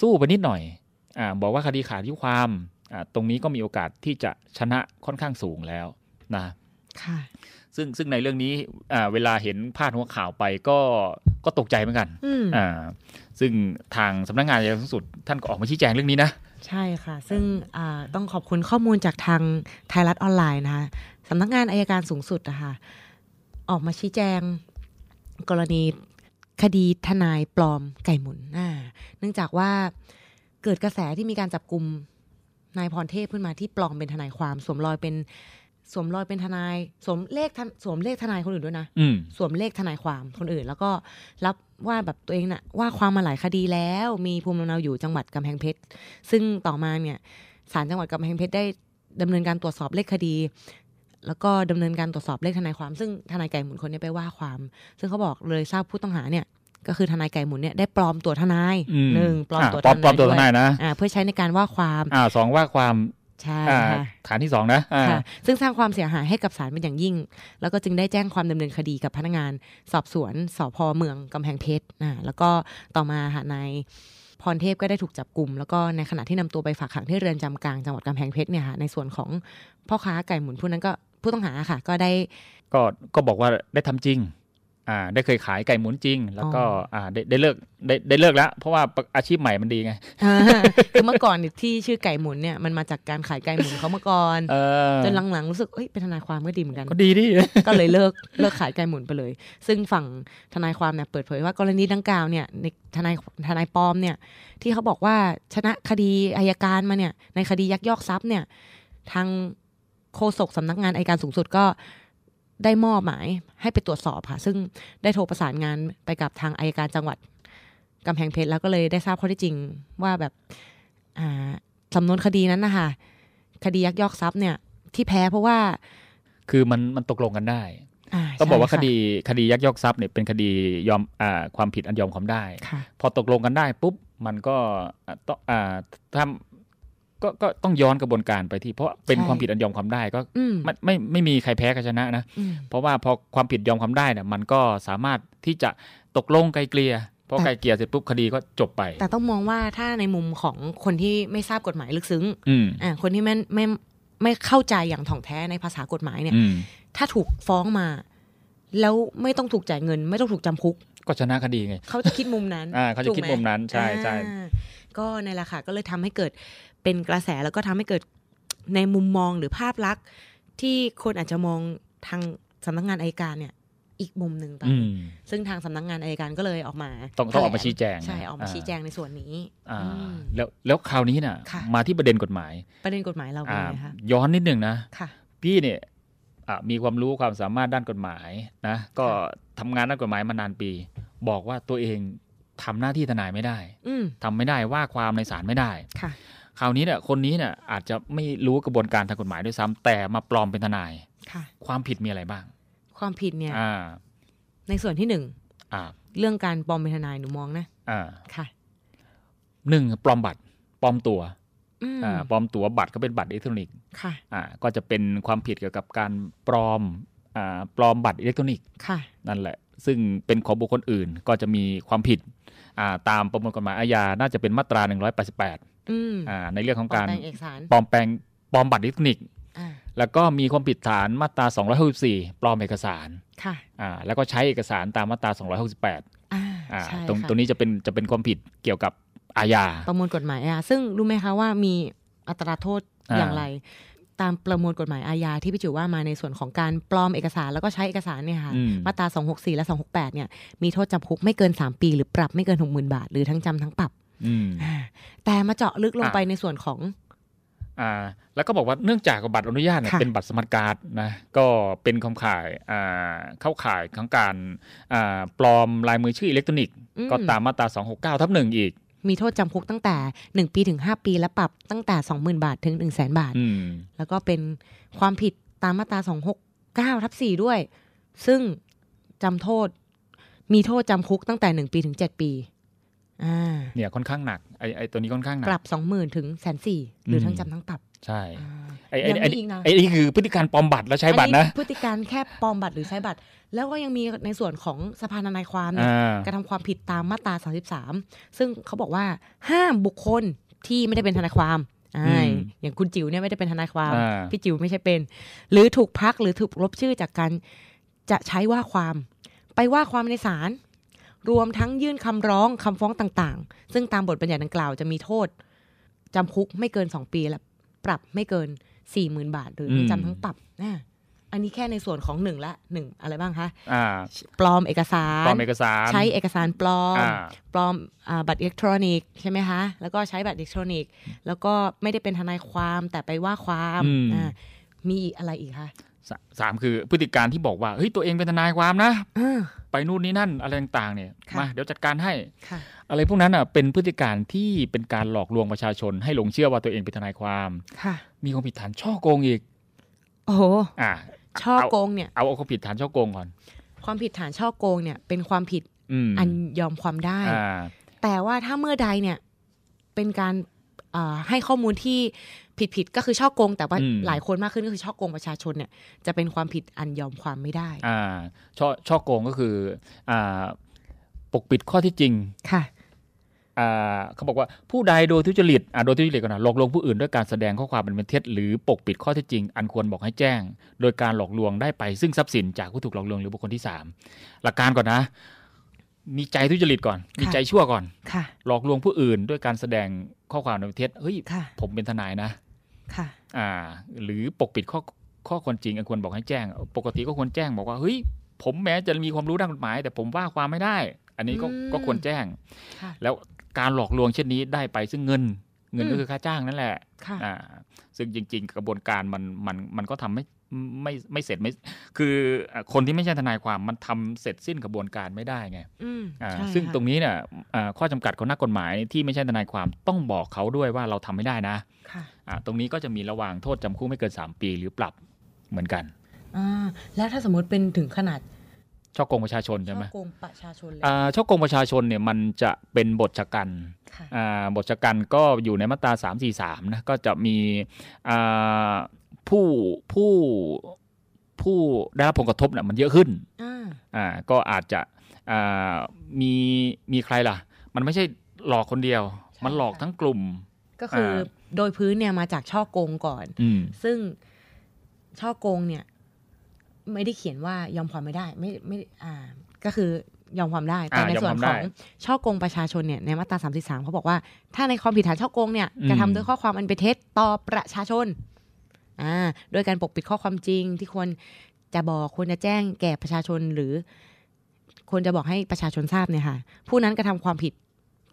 D: สู้ไปนิดหน่อยอ่าบอกว่าคดีขาดอายุความอ่าตรงนี้ก็มีโอกาสที่จะชนะค่อนข้างสูงแล้วนะ
E: ค่ะ
D: ซึ่งซึ่งในเรื่องนี้อ่าเวลาเห็นพาดหัวข่าวไปก็ก็ตกใจเหมือนกัน
E: อืม
D: อ่าซึ่งทางสำนักงานอัยการสูงสุดท่านก็ออกมาชี้แจงเรื่องนี้นะ
E: ใช่ค่ะ ซึ่งต้องขอบคุณข้อมูลจากทางไทยรัฐออนไลน์นะคะสำนักงานอายการสูงสุดนะคะออกมาชี้แจงกรณีคดีทนายปลอมไก่หมุนอ่าเนื่องจากว่าเกิดกระแสที่มีการจับกลุ่มนายพรเทพขึ้นมาที่ปลอมเป็นทนายความสวมรอยเป็น สวมรอยเป็นทนายสวมเลขทนสวมเลขทนายคนอื่นด้วยนะ
D: อืม
E: สวมเลขทนายความคนอื่น แล้วก็รับว่าแบบตัวเองน่ะว่าความมาหลายคดีแล้ว มีภูมิลำเนาอยู่จังหวัดกำแพงเพชรซึ่งต่อมาเนี่ยศาลจังหวัดกำแพงเพชรได้ดำเนินการตรวจสอบเลขคดี แล้วก็ดำเนินการตรวจสอบเลขทนายความ ซึ่งทนายไก่หมุนคนนี้ไปว่าความ ซึ่งเขาบอกเลยทราบผู้ต้องหาเนี่ยก็คือทนายไก่หมุนเนี่ยได้ปลอมตัวทนาย
D: อืม
E: หนึ่งปลอม
D: อะ
E: ตัว
D: ปลอมปลอมตัวทนาย
E: ด้
D: นะ
E: อ่าเพื่อใช้ในการว่าความ
D: อ่าสองว่าความ
E: ใช่
D: อ่า
E: ค่ะ
D: ฐานที่สองนะอ่า
E: ค่ะซึ่งสร้างความเสียหายให้กับศาลเป็นอย่างยิ่ง แล้วก็จึงได้แจ้งความดำเนินคดีกับพนักงาน สอบสวนสพเมืองกำแพงเพชรนะแล้วก็ต่อมาค่ะนายพรเทพก็ได้ถูกจับกลุ่ม แล้วก็ในขณะที่นำตัวไปฝากขังที่เรือนจำกลางจังหวัดกำแพงเพชรเนี่ยค่ะในส่วนของพ่อค้าไก่หมุนผู้นั้นก็ผู้ต้องหาค่ะ ก็ได้
D: ก็ก็บอกว่าได้ทำจริงอ่า ได้เคยขายไก่หมุนจริง แล้วก็
E: อ๋ออ่
D: อ่าได้ได้เลิกได้ได้เลิกแล้ว เพราะว่าอาชีพใหม่มันดีไง
E: อ่าคือเมื่อก่อนเนี่ยที่ชื่อไก่หมุนเนี่ยมันมาจากการขายไก่หมุนเขาเมื่อก่อน
D: เออ
E: จนหลังๆรู้สึกเอ้ยเป็นทนายความก็ดีเหมือนกัน
D: ก็ดีดิ
E: ก็เลยเลิกเลิกขายไก่หมุนไปเลย ซึ่งฝั่งทนายความเนี่ยเปิดเผยว่ากรณีดังกล่าวเนี่ยในทนายทนายปลอมเนี่ย ที่เขาบอกว่าชนะคดีอายการมาเนี่ย ในคดียักยอกทรัพย์เนี่ย ทางโฆษกสำนักงานอายการสูงสุดก็ ได้มอบหมายให้ไปตรวจสอบค่ะ ซึ่งได้โทรประสานงานไปกับทางอายการจังหวัดกำแพงเพชรแล้วก็เลยได้ทราบข้อเท็จจริงว่าแบบอ่าสำนวนคดีนั้นนะคะคดียักยอกทรัพย์เนี่ย ที่แพ้เพราะว่า
D: คือมันมันตกลงกันได้าต้องบอกว่า
E: ใช่
D: คดีคดียักยอกทรัพย์เนี่ยเป็นคดียอมอ่าความผิดอันยอมความได้
E: ค่ะ
D: พอตกลงกันได้ปุ๊บมันก็อะต้องอ่าถ้า ก็ก็ต้องย้อนกระบวนการไปที่เพราะเป็น
E: ใช่
D: ความผิดอันยอมความได้ก็
E: อืม
D: ไม่ไม่ไม่มีใครแพ้ใครชนะนะ
E: อืม
D: เพราะว่าพอความผิดยอมความได้เนี่ยมันก็สามารถที่จะตกลงไกลเกลี่ยพอ
E: แต่
D: ไกลเกลี่ยเสร็จปุ๊บคดีก็จบไป
E: แต่ต้องมองว่าถ้าในมุมของคนที่ไม่ทราบกฎหมายลึกซึ้ง
D: อืม
E: อ่าคนที่ไม่ไม่ไม่เข้าใจอย่างถ่องแท้ในภาษากฎหมายเนี่ย
D: อืม
E: ถ้าถูกฟ้องมา แล้วไม่ต้องถูกจ่ายเงิน ไม่ต้องถูกจำคุก
D: ก็ชนะคดีไง
E: เขาจะคิดมุมนั้น
D: อ่าเขาจะคิด
E: ถูกไห
D: มุมนั้นใช่ใช่
E: อ่าก็ในแหละค่ะก็เลยทำให้เกิด เป็นกระแสแล้วก็ทำให้เกิดในมุมมองหรือภาพลักษณ์ ที่คนอาจจะมองทางสำนักงานอายการเนี่ย อีกมุมหนึ่งไป
D: อืม
E: ซึ่งทางสำนักงานอายการก็เลยออกมา
D: ต้องต้องออกมา
E: ถล
D: ชี้แจง
E: ใช่
D: นะ
E: ออกมา
D: อ่า
E: ชี้แจงในส่วนนี้
D: อ่า
E: อืม
D: แล้วแล้วคราวนี้น่ะ
E: ค่ะ
D: มาที่ประเด็นกฎหมาย
E: ประเด็นกฎหมายเราเป็น
D: อ่า
E: ไงคะ
D: ย้อนนิดหนึ่งนะ
E: ค่ะ
D: พี่เนี่ยอะมีความรู้ความสามารถด้านกฎหมายนะ ก็ทำงานด้านกฎหมายมานานปี บอกว่าตัวเองทำหน้าที่ทนายไม่ได้
E: อืม
D: ทำไม่ได้ว่าความในศาลไม่ได้
E: ค่ะ
D: คราวนี้เนี่ยคนนี้เนี่ยอาจจะไม่รู้กระบวนการทางกฎหมายด้วยซ้ำแต่มาปลอมเป็นทนาย
E: ค่ะ
D: ความผิดมีอะไรบ้าง
E: ความผิดเนี่ย
D: อ่า
E: ในส่วนที่หนึ่ง
D: อ่า
E: เรื่องการปลอมเป็นทนายหนูมองนะ
D: อ่า
E: ค่ะ
D: หนึ่งปลอมบัตรปลอมตัว
E: อืม
D: อ่าปลอมตัวบัตรก็เป็นบัตรอิเล็กทรอนิกส์
E: ค่ะ
D: อ่าก็จะเป็นความผิดเกี่ยวกับการปลอมอ่าปลอมบัตรอิเล็กทรอนิกส์
E: ค่ะ
D: นั่นแหละ ซึ่งเป็นของบุคคลอื่นก็จะมีความผิดอ่าตามประมวลกฎหมายอาญาน่าจะเป็นมาตรา 188
E: อืม
D: อ่าในเรื่องของการ
E: ปลอ
D: การ
E: มแปลงเอกสาร
D: ปลอมแปลงปลอมบัตรอิเล็กทรอนิกส์
E: อ่า
D: แล้วก็มีความผิดฐานมาตรา 264 ปลอมเอกสาร
E: ค่ะ
D: อ่าแล้วก็ใช้เอกสารตามมาตรา 268
E: อ่า
D: อ่า
E: ใช่
D: ตรง
E: ค่ะ
D: ตรงนี้จะเป็นจะเป็นความผิดเกี่ยวกับอาญา
E: ประมวลกฎหมายอาญาซึ่งรู้ไหมคะว่ามีอัตราโทษ
D: อ่า
E: อย่างไร ตามประมวลกฎหมายอาญาที่พี่จิ๋วว่ามาในส่วนของการปลอมเอกสารแล้วก็ใช้เอกสารเนี่ยค่ะ
D: อืม
E: มาตรา 264 และ 268 เนี่ยมีโทษจำคุกไม่เกิน 3 ปี หรือปรับไม่เกิน 60,000 บาท หรือทั้งจำทั้งปรับ
D: อืม
E: อ่า แต่มาเจาะลึกลง
D: อะ
E: ไปในส่วนของ
D: อ่าแล้วก็บอกว่าเนื่องจากบัตรอนุญาตเนี่ย
E: ค่ะ
D: เป็นบัตรสมัครการ์ดนะก็เป็นคำข่ายอ่าเข้าข่ายของการอ่าปลอมลายมือชื่ออิเล็กทรอนิกส์
E: อืม
D: ก็ตามมาตรา 269ทับหนึ่งอีก
E: มีโทษจำคุกตั้งแต่ 1 ปีถึง 5 ปีและปรับตั้งแต่ 20,000 บาทถึง 1 0 0 0 0 0บาท
D: อืม
E: แล้วก็เป็นความผิดตามมาตรา 269ทับ4ด้วย ซึ่งจำโทษมีโทษจำคุกตั้งแต่ 1 ปีถึง 7 ปีอ่า
D: เนี่ยค่อนข้างหนักไอ้ไอ้ตัวนี้ค่อนข้างหนั
E: ปรับ20,000ถึงแสนสี่หรือทั้ง
D: อืม
E: จำทั้งปรับ
D: ใช่
E: อ่า
D: ไอ้ไอ้
E: ยัง
D: ไอ้
E: มีอีกนะ
D: ไอ้นี่คือพฤติการปลอมบัตรแล้วใช้บัตรนะ
E: อัพฤติการแค่ปลอมบัตรหรือใช้บัตร แล้วก็ยังมีในส่วนของสภาทนายความเนี่ย
D: อ่า
E: กระทำความผิดตามมาตรา 33 ซึ่งเขาบอกว่าห้ามบุคคลที่ไม่ได้เป็นทนายความอ่า
D: อืม
E: อย่างคุณจิ๋วเนี่ยไม่ได้เป็นทนายความ
D: อ่า
E: พี่จิ๋วไม่ใช่เป็น หรือถูกพักหรือถูกลบชื่อจากการจะใช้ว่าความ ไปว่าความในศาล รวมทั้งยื่นคำร้องคำฟ้องต่างๆ ซึ่งตามบทบัญญัติดังกล่าวจะมีโทษจำคุกไม่เกิน 2 ปีและปรับไม่เกิน 40,000 บาท หรือทั้งจำทั้งปรับอ่าอันนี้แค่ในส่วนของหนึ่งละหนึ่งอะไรบ้างคะ
D: อ่า
E: ปลอมเอกสาร
D: ปลอมเอกสาร
E: ใช้เอกสารปลอม
D: อ่า
E: ปลอมอาบัตรอิเล็กทรอนิกส์ใช่ไหมคะ แล้วก็ใช้บัตรอิเล็กทรอนิกส์ แล้วก็ไม่ได้เป็นทนายความแต่ไปว่าความ
D: อืม
E: อ่ามีอีกอะไรอีกคะ
D: สา สามคือพฤติการที่บอกว่าเฮ้ยตัวเองเป็นทนายความนะ
E: อ่า
D: ไปนู่นนี่นั่นอะไรต่างๆเนี่ย
E: ค่ะ
D: มาเดี๋ยวจัดการให้
E: ค่ะ
D: อะไรพวกนั้นอะเป็นพฤติการที่เป็นการหลอกลวงประชาชน ให้หลงเชื่อว่าตัวเองเป็นทนายความ
E: ค่ะ
D: มีความผิดฐานช่อโกงอีก
E: โอ้โห
D: อ่า
E: ช่อโกงเนี่ย
D: เอาเอาความผิดฐานช่อโกงก่อน
E: ความผิดฐานช่อโกงเนี่ย เป็นความผิด
D: อืม
E: อันยอมความได้
D: อ่า
E: แต่ว่าถ้าเมื่อใดเนี่ย เป็นการอ่า ให้ข้อมูลที่ผิดผิดๆก็คือช่อโกง แต่ว่า
D: อืม
E: หลายคนมากขึ้นก็คือช่อโกงประชาชนเนี่ยจะเป็นความผิดอันยอมความไม่ได้
D: อ่าช่อช่อโกงก็คืออ่าปกปิดข้อที่จริง
E: ค่ะ
D: อ่าเขาบอกว่าผู้ใดโดยทุจริตอ่าโดยทุจริตก่อนนะหลอกลวงผู้อื่นด้วยการแสดงข้อความเป็นเท็จหรือปกปิดข้อเท็จจริง อันควรบอกให้แจ้ง โดยการหลอกลวงได้ไปซึ่งทรัพย์สินจากผู้ถูกหลอกลวงหรือบุคคลที่สามหลักการก่อนนะ มีใจทุจริตก่อน มีใจชั่วก่อน
E: ค่ะ
D: หลอกลวงผู้อื่นด้วยการแสดงข้อความเป็นเท็จเฮ้ย
E: ค่ะ
D: ผมเป็นทนายนะ
E: ค่ะ
D: อ่า หรือปกปิดข้อข้อความจริงอันควรบอกให้แจ้ง ปกติก็ควรแจ้งบอกว่าเฮ้ยผมแม้จะมีความรู้ด้านกฎหมาย แต่ผมว่าความไม่ได้ อันนี้ก็
E: อืม
D: ก็ควรแจ้ง
E: ค่ะ
D: แล้วการหลอกลวงเช่นนี้ได้ไปซึ่งเงิน เงิน
E: อืม
D: ก็คือค่าจ้างนั่นแหละ
E: ค่ะ
D: อ่าซึ่งจริง ๆ กระบวนการมันมันมันก็ทำไม่ ไม่ไม่เสร็จไม่คืออะคนที่ไม่ใช่ทนายความมันทำเสร็จสิ้นกระบวนการไม่ได้ไง
E: อืม
D: อ่า
E: ใช่
D: ซึ่ง
E: ค่ะ
D: ตรงนี้เนี่ยอ่าข้อจำกัดของนักกฎหมายที่ไม่ใช่ทนายความต้องบอกเขาด้วยว่าเราทำไม่ได้นะ
E: ค่ะ
D: อ่าตรงนี้ก็จะมีระหว่างโทษจำคุกไม่เกิน 3 ปีหรือปรับเหมือนกัน
E: อ่าแล้วถ้าสมมติเป็นถึงขนาด
D: ช่อโกงประชาชนใช่ไหม
E: ช่อโกงประชาชนเลย
D: อ่าช่อโกงประชาชนเนี่ยมันจะเป็นบทชะกัน
E: ค่ะ
D: อ่าบทชะกันก็อยู่ในมาตรา343นะก็จะมีอ่า ผู้ผู้ผู้ได้รับผลกระทบเนี่ยมันเยอะขึ้น
E: อ่า
D: อ่าก็อาจจะอ่ามีมีใครล่ะ มันไม่ใช่หลอกคนเดียว มันหลอกทั้งกลุ่ม
E: ก็คืออาโดยพื้นเนี่ยมาจากช่อโกงก่อน
D: อืม
E: ซึ่งช่อโกงเนี่ย ไม่ได้เขียนว่ายอมความไม่ได้ ไม่ไม่อ่า ก็คือยอมความได้ แต่
D: อ่า
E: ในส่วน
D: ยอมความ
E: ข
D: ได้
E: องช่อโกงประชาชนเนี่ยในมาตราสามสิบสามเขาบอกว่า ถ้าในความผิดฐานช่อโกงเนี่ย
D: อืม
E: กระทำด้วยข้อความอันเป็นเท็จต่อประชาชน อ่าโดยการปกปิดข้อความจริงที่ควรจะบอกควรจะแจ้งแก่ประชาชนหรือควรจะบอกให้ประชาชนทราบเนี่ยค่ะ ผู้นั้นกระทำความผิด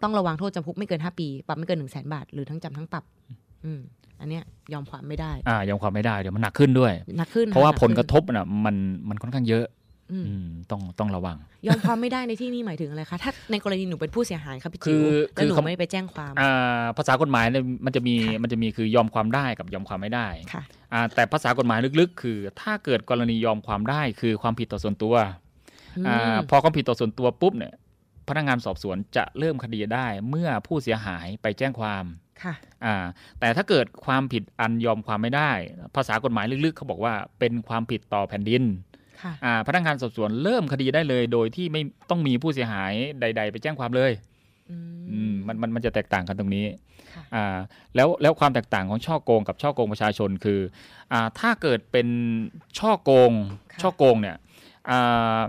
E: ต้องระวังโทษจำคุกไม่เกินห้าปี ปรับไม่เกินหนึ่งแสนบาท หรือทั้งจำทั้งปรับ อืมอันเนี้ยยอมความไม่ได้
D: อ่ายอมความไม่ได้เดี๋ยวมันหนักขึ้นด้วย
E: หนักขึ้น
D: เพราะว่า
E: หนั
D: ผลกระ
E: ขึ้น
D: ทบน่ะมันมันค่อนข้างเยอะ
E: อืม
D: อืม ต้องต้องระวัง
E: ยอมความไม่ได้ในที่นี้หมายถึงอะไรคะถ้าในกรณีหนูเป็นผู้เสียหายครับพี่
D: คื
E: จิ๋ว
D: อ
E: แล้วหนู
D: คือคำ
E: ไม่ได้ไปแจ้งความ
D: อ่าภาษากฎหมายเนี่ยมันจะมี
E: ค่ะ
D: มันจะมีคือยอมความได้กับยอมความไม่ได้
E: ค่ะ
D: อ่าแต่ภาษากฎหมายลึกๆ คือ ถ้าเกิดกรณียอมความได้คือความผิดต่อส่วนตัว
E: อืม
D: อ่าพอความผิดต่อส่วนตัวปุ๊บเนี่ยพนักงานสอบสวนจะเริ่มคดีได้ เมื่อผู้เสียหายไปแจ้งความ
E: ค่ะ
D: อ่าแต่ถ้าเกิดความผิดอันยอมความไม่ได้ ภาษากฎหมายลึกๆ เขาบอกว่าเป็นความผิดต่อแผ่นดิน
E: ค่ะ
D: อ่า พนักงานสอบสวนเริ่มคดีได้เลย โดยที่ไม่ต้องมีผู้เสียหายใด ๆ ไปแจ้งความเลย
E: อื
D: อืมมันมันมันจะแตกต่างกันตรงนี้
E: ค่ะ
D: อ่าแล้วแล้วความแตกต่างของช่อโกงกับช่อโกงประชาชนคืออ่าถ้าเกิดเป็นช่อโกง
E: ค่ะ
D: ช่อโกงเนี่ยอ่า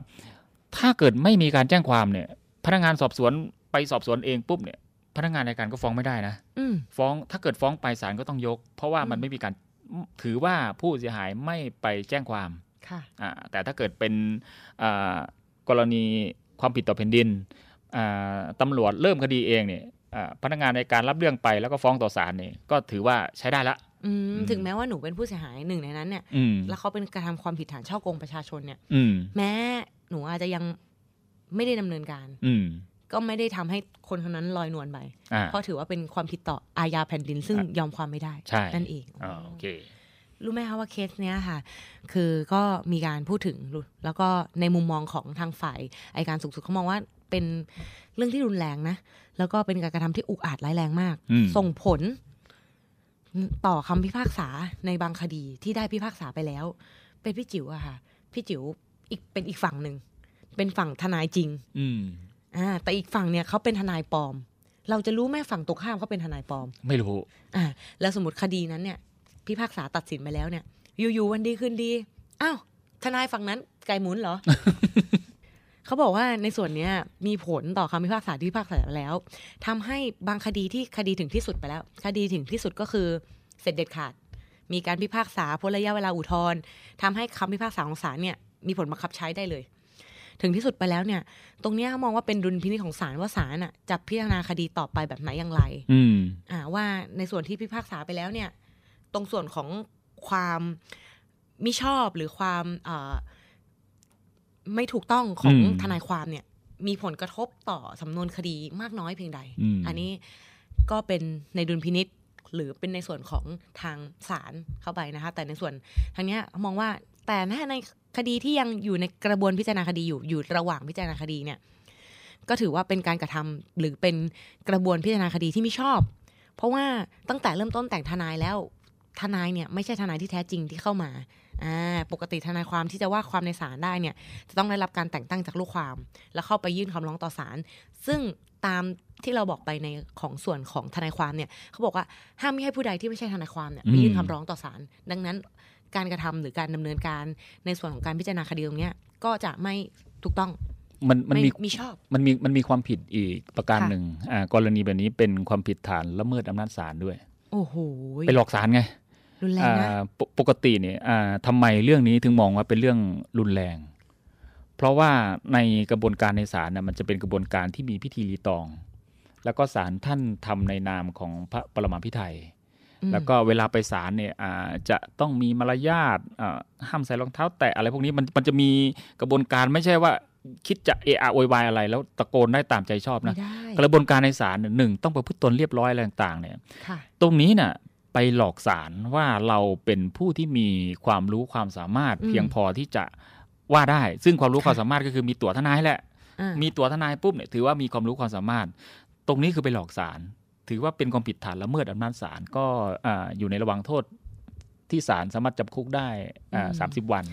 D: ถ้าเกิดไม่มีการแจ้งความเนี่ย พนักงานสอบสวนไปสอบสวนเองปุ๊บเนี่ย พนักงานในการก็ฟ้องไม่ได้นะ
E: อืม
D: ฟ้องถ้าเกิดฟ้องไปศาลก็ต้องยก เพราะว่ามัน
E: อืม
D: ไม่มีการถือว่าผู้เสียหายไม่ไปแจ้งความ
E: ค่ะ
D: อ่า แต่ถ้าเกิดเป็นอ่ากรณีความผิดต่อแผ่นดินอ่าตำรวจเริ่มคดีเองเนี่ยอ่าพนักงานในการรับเรื่องไปแล้วก็ฟ้องต่อศาลเนี่ยก็ถือว่าใช้ได้ละ
E: อืม
D: อืม
E: ถึงแม้ว่าหนูเป็นผู้เสียหายหนึ่งในนั้นเนี่ย
D: อืม
E: แล้วเขาเป็นกระทำความผิดฐานช่อโกงประชาชนเนี่ย
D: อืม
E: แม้หนูอาจจะยังไม่ได้ดำเนินการ
D: อืม
E: ก็ไม่ได้ทำให้คนคนนั้นลอยนวลไป
D: อ่า
E: เพราะถือว่าเป็นความผิดต่ออาญาแผ่นดิน ซึ่ง
D: อะ
E: ยอมความไม่ได้
D: ใช่
E: นั่นเอง
D: อ่าโอเค
E: รู้ไหมคะว่าเคสเนี้ยค่ะ คือก็มีการพูดถึง แล้วก็ในมุมมองของทางฝ่ายอายการสูงสุดเขามองว่าเป็นเรื่องที่รุนแรงนะ แล้วก็เป็นการกระทำที่อุกอาจร้ายแรงมาก
D: อืม
E: ส่งผล ต่อคำพิพากษาในบางคดีที่ได้พิพากษาไปแล้ว เป็นพี่จิ๋วอะค่ะ พี่จิ๋วอีกเป็นอีกฝั่งหนึ่ง เป็นฝั่งทนายจริง
D: อืม
E: อ่า แต่อีกฝั่งเนี่ยเขาเป็นทนายปลอม เราจะรู้ไหมฝั่งตรงข้ามเขาเป็นทนายปลอม
D: ไม่รู้
E: อ่า แล้วสมมติคดีนั้นเนี่ย พิพากษาตัดสินไปแล้วเนี่ย อยู่ๆวันดีคืนดีอ้าวทนายฝั่งนั้นไก่หมุนเหรอ เขาบอกว่าในส่วนเนี้ยมีผลต่อคำพิพากษาที่พิพากษาไปแล้วทำให้บางคดีที่คดีถึงที่สุดไปแล้ว คดีถึงที่สุดก็คือเสร็จเด็ดขาด มีการพิพากษาพ้นระยะเวลาอุทธรณ์ทำให้คำพิพากษาของศาลเนี่ย มีผลบังคับใช้ได้เลย ถึงที่สุดไปแล้วเนี่ย ตรงเนี้ยเขามองว่าเป็นดุลพินิจของศาลว่าศาลน่ะจะพิจารณาคดีต่อไปแบบไหนอย่างไร
D: อืม
E: อ่าว่าในส่วนที่พิพากษาไปแล้วเนี่ย ตรงส่วนของความมิชอบหรือความเอ่อไม่ถูกต้องของ
D: อืม
E: ทนายความเนี่ย มีผลกระทบต่อสำนวนคดีมากน้อยเพียงใด
D: อืม
E: อันนี้ก็เป็นในดุลพินิษหรือเป็นในส่วนของทางศาลเข้าไปนะคะ แต่ในส่วนทางเนี้ยมองว่าแต่ถ้าในคดีที่ยังอยู่ในกระบวนพิจารณาคดีอยู่อยู่ระหว่างพิจารณาคดีเนี่ย ก็ถือว่าเป็นการกระทำหรือเป็นกระบวนพิจารณาคดีที่ไม่ชอบ เพราะว่าตั้งแต่เริ่มต้นแต่งทนายแล้ว ทนายเนี่ยไม่ใช่ทนายที่แท้จริงที่เข้ามาอ่าปกติทนายความที่จะว่าความในศาลได้เนี่ยจะต้องได้รับการแต่งตั้งจากลูกความ แล้วเข้าไปยื่นคำร้องต่อศาลซึ่งตามที่เราบอกไปในของส่วนของทนายความเนี่ยเขาบอกว่าห้ามไม่ให้ผู้ใดที่ไม่ใช่ทนายความเนี่ยไปยื่นคำร้องต่อศาลดังนั้นการกระทำหรือการดำเนินการในส่วนของการพิจารณาคดีตรงเนี้ยก็จะไม่ถูกต้อง
D: มันมัน
E: ไม่
D: มี
E: มีชอบ
D: มันมีมันมีความผิดอีกประการ
E: ค่ะ
D: หนึ่งอ่ากรณีแบบนี้เป็นความผิดฐานละเมิดอำนาจศาลด้วย
E: โอ้โห
D: ไปหลอกศาลไง
E: รุนแรง
D: อ่
E: นะา
D: ปปกติเนี่ยอ่าทำไมเรื่องนี้ถึงมองว่าเป็นเรื่องรุนแรง เพราะว่าในกระบวนการในศาลน่ะมันจะเป็นกระบวนการที่มีพิธีรีตอง แล้วก็ศาลท่านทำในนามของพระปรมาภิไธย
E: อืม
D: แล้วก็เวลาไปศาลเนี่ยอ่าจะต้องมีมารยาทอ่าห้ามใส่รองเท้า แตะอะไรพวกนี้มันมันจะมีกระบวนการไม่ใช่ว่าคิดจะเอะอะโวยวายอะไร แล้วตะโกนได้ตามใจชอบ
E: ไม่
D: นะ
E: ได้
D: กระบวนการในศาลเนี่ยหนึ่งต้องประพฤติตนเรียบร้อยอะไรต่างๆเนี่ย
E: ค่ะ
D: ตรงนี้น่ะ ไปหลอกศาลว่าเราเป็นผู้ที่มีความรู้ความสามารถ
E: อืม
D: เพียงพอที่จะว่าได้ ซึ่งความรู้
E: ค่ะ
D: ความสามารถก็คือมีตั๋วทนายแหละ
E: อ่า
D: มีตั๋วทนายปุ๊บเนี่ยถือว่ามีความรู้ความสามารถ ตรงนี้คือไปหลอกศาลถือว่าเป็นความผิดฐานละเมิดอำนาจศาลก็อ่าอยู่ในระหว่างโทษที่ศาลสามารถจำคุกได้สามสิบวัน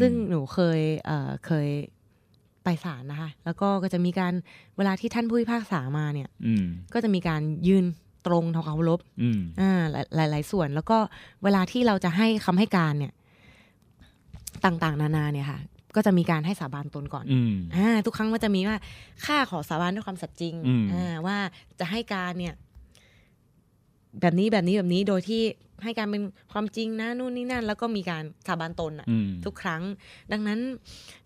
E: ซึ่ง
D: อืม
E: หนูเคยเอ่อเคยไปศาลนะคะ แล้วก็ก็จะมีการเวลาที่ท่านผู้พิพากษามาเนี่ย
D: อืม
E: ก็จะมีการยืน ตรงทำความเคารพ
D: อืม
E: อ่าหลายหลายๆส่วน แล้วก็เวลาที่เราจะให้คำให้การเนี่ย ต่างๆ นานาเนี่ยค่ะ ก็จะมีการให้สาบานตนก่อน
D: อืม
E: อ่าทุกครั้งมันจะมีว่าข้าขอสาบานด้วยความสัตย์จริง
D: อืม
E: อ่าว่าจะให้การเนี่ย แบบนี้แบบนี้แบบนี้โดยที่ให้การเป็นความจริงนะนู่นนี่นั่น แล้วก็มีการสาบานตนอะ
D: อืม
E: ทุกครั้ง ดังนั้น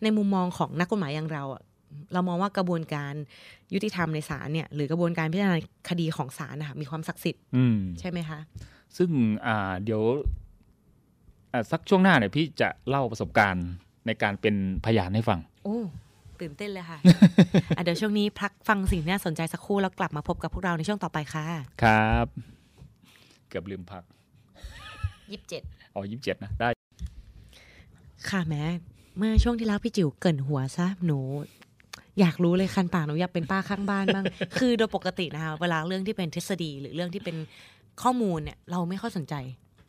E: ในมุมมองของนักกฎหมายอย่างเราอะ เรามองว่ากระบวนการยุติธรรมในศาลเนี่ยหรือกระบวนการพิจารณาคดีของศาลนะคะมีความศักดิ์สิทธิ์
D: อืม
E: ใช่ไหมคะ
D: ซึ่งอ่าเดี๋ยวอ่าสักช่วงหน้าเนี่ยพี่จะเล่าประสบการณ์ในการเป็นพยานให้ฟัง
E: โอ้ตื่นเต้นเลยค่ะอะเดี๋ยวช่วงนี้พักฟังสิ่งที่น่าสนใจสักครู่แล้วกลับมาพบกับพวกเราในช่วงต่อไปค่ะ
D: ครับ เกือบลืมพัก
E: ยี่สิบเจ็ด
D: อ๋อยี่สิบเจ็ดนะได้
E: ค่ะแม้เมื่อช่วงที่แล้วพี่จิ๋วเกรินหัวซะหนู อยากรู้เลยคันปากหนูอยากเป็นป้าข้างบ้านบ้าง คือโดยปกตินะคะเวลาเรื่องที่เป็นทฤษฎีหรือเรื่องที่เป็นข้อมูลเนี่ยเราไม่ค่อยสนใจ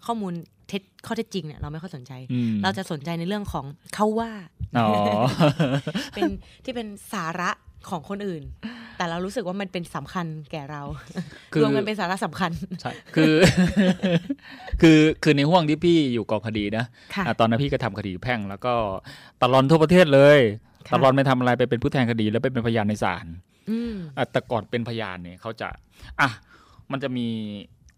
E: ข้อมูลเท็จข้อเท็จจริงเนี่ยเราไม่ค่อยสนใจ
D: อืม
E: เราจะสนใจในเรื่องของเขาว่า
D: อ๋อ
E: เป็นที่เป็นสาระของคนอื่น แต่เรารู้สึกว่ามันเป็นสำคัญแก่เรา
D: คือ
E: รวมกันเป็นสาระสำคัญ
D: ใช่คือ คือคือในห่วงที่พี่อยู่กองคดีนะ
E: ค่ะ
D: อะตอนนั้นพี่ก็ทำคดีแพ่ง แล้วก็ตลอนทั่วประเทศเลย
E: ค่ะ
D: ตาลอนไม่ทำอะไรไปเป็นผู้แทนคดี แล้วไปเป็นพยานในศาล
E: อืม
D: อะแต่ก่อนเป็นพยานเนี่ยเขาจะอะมันจะมี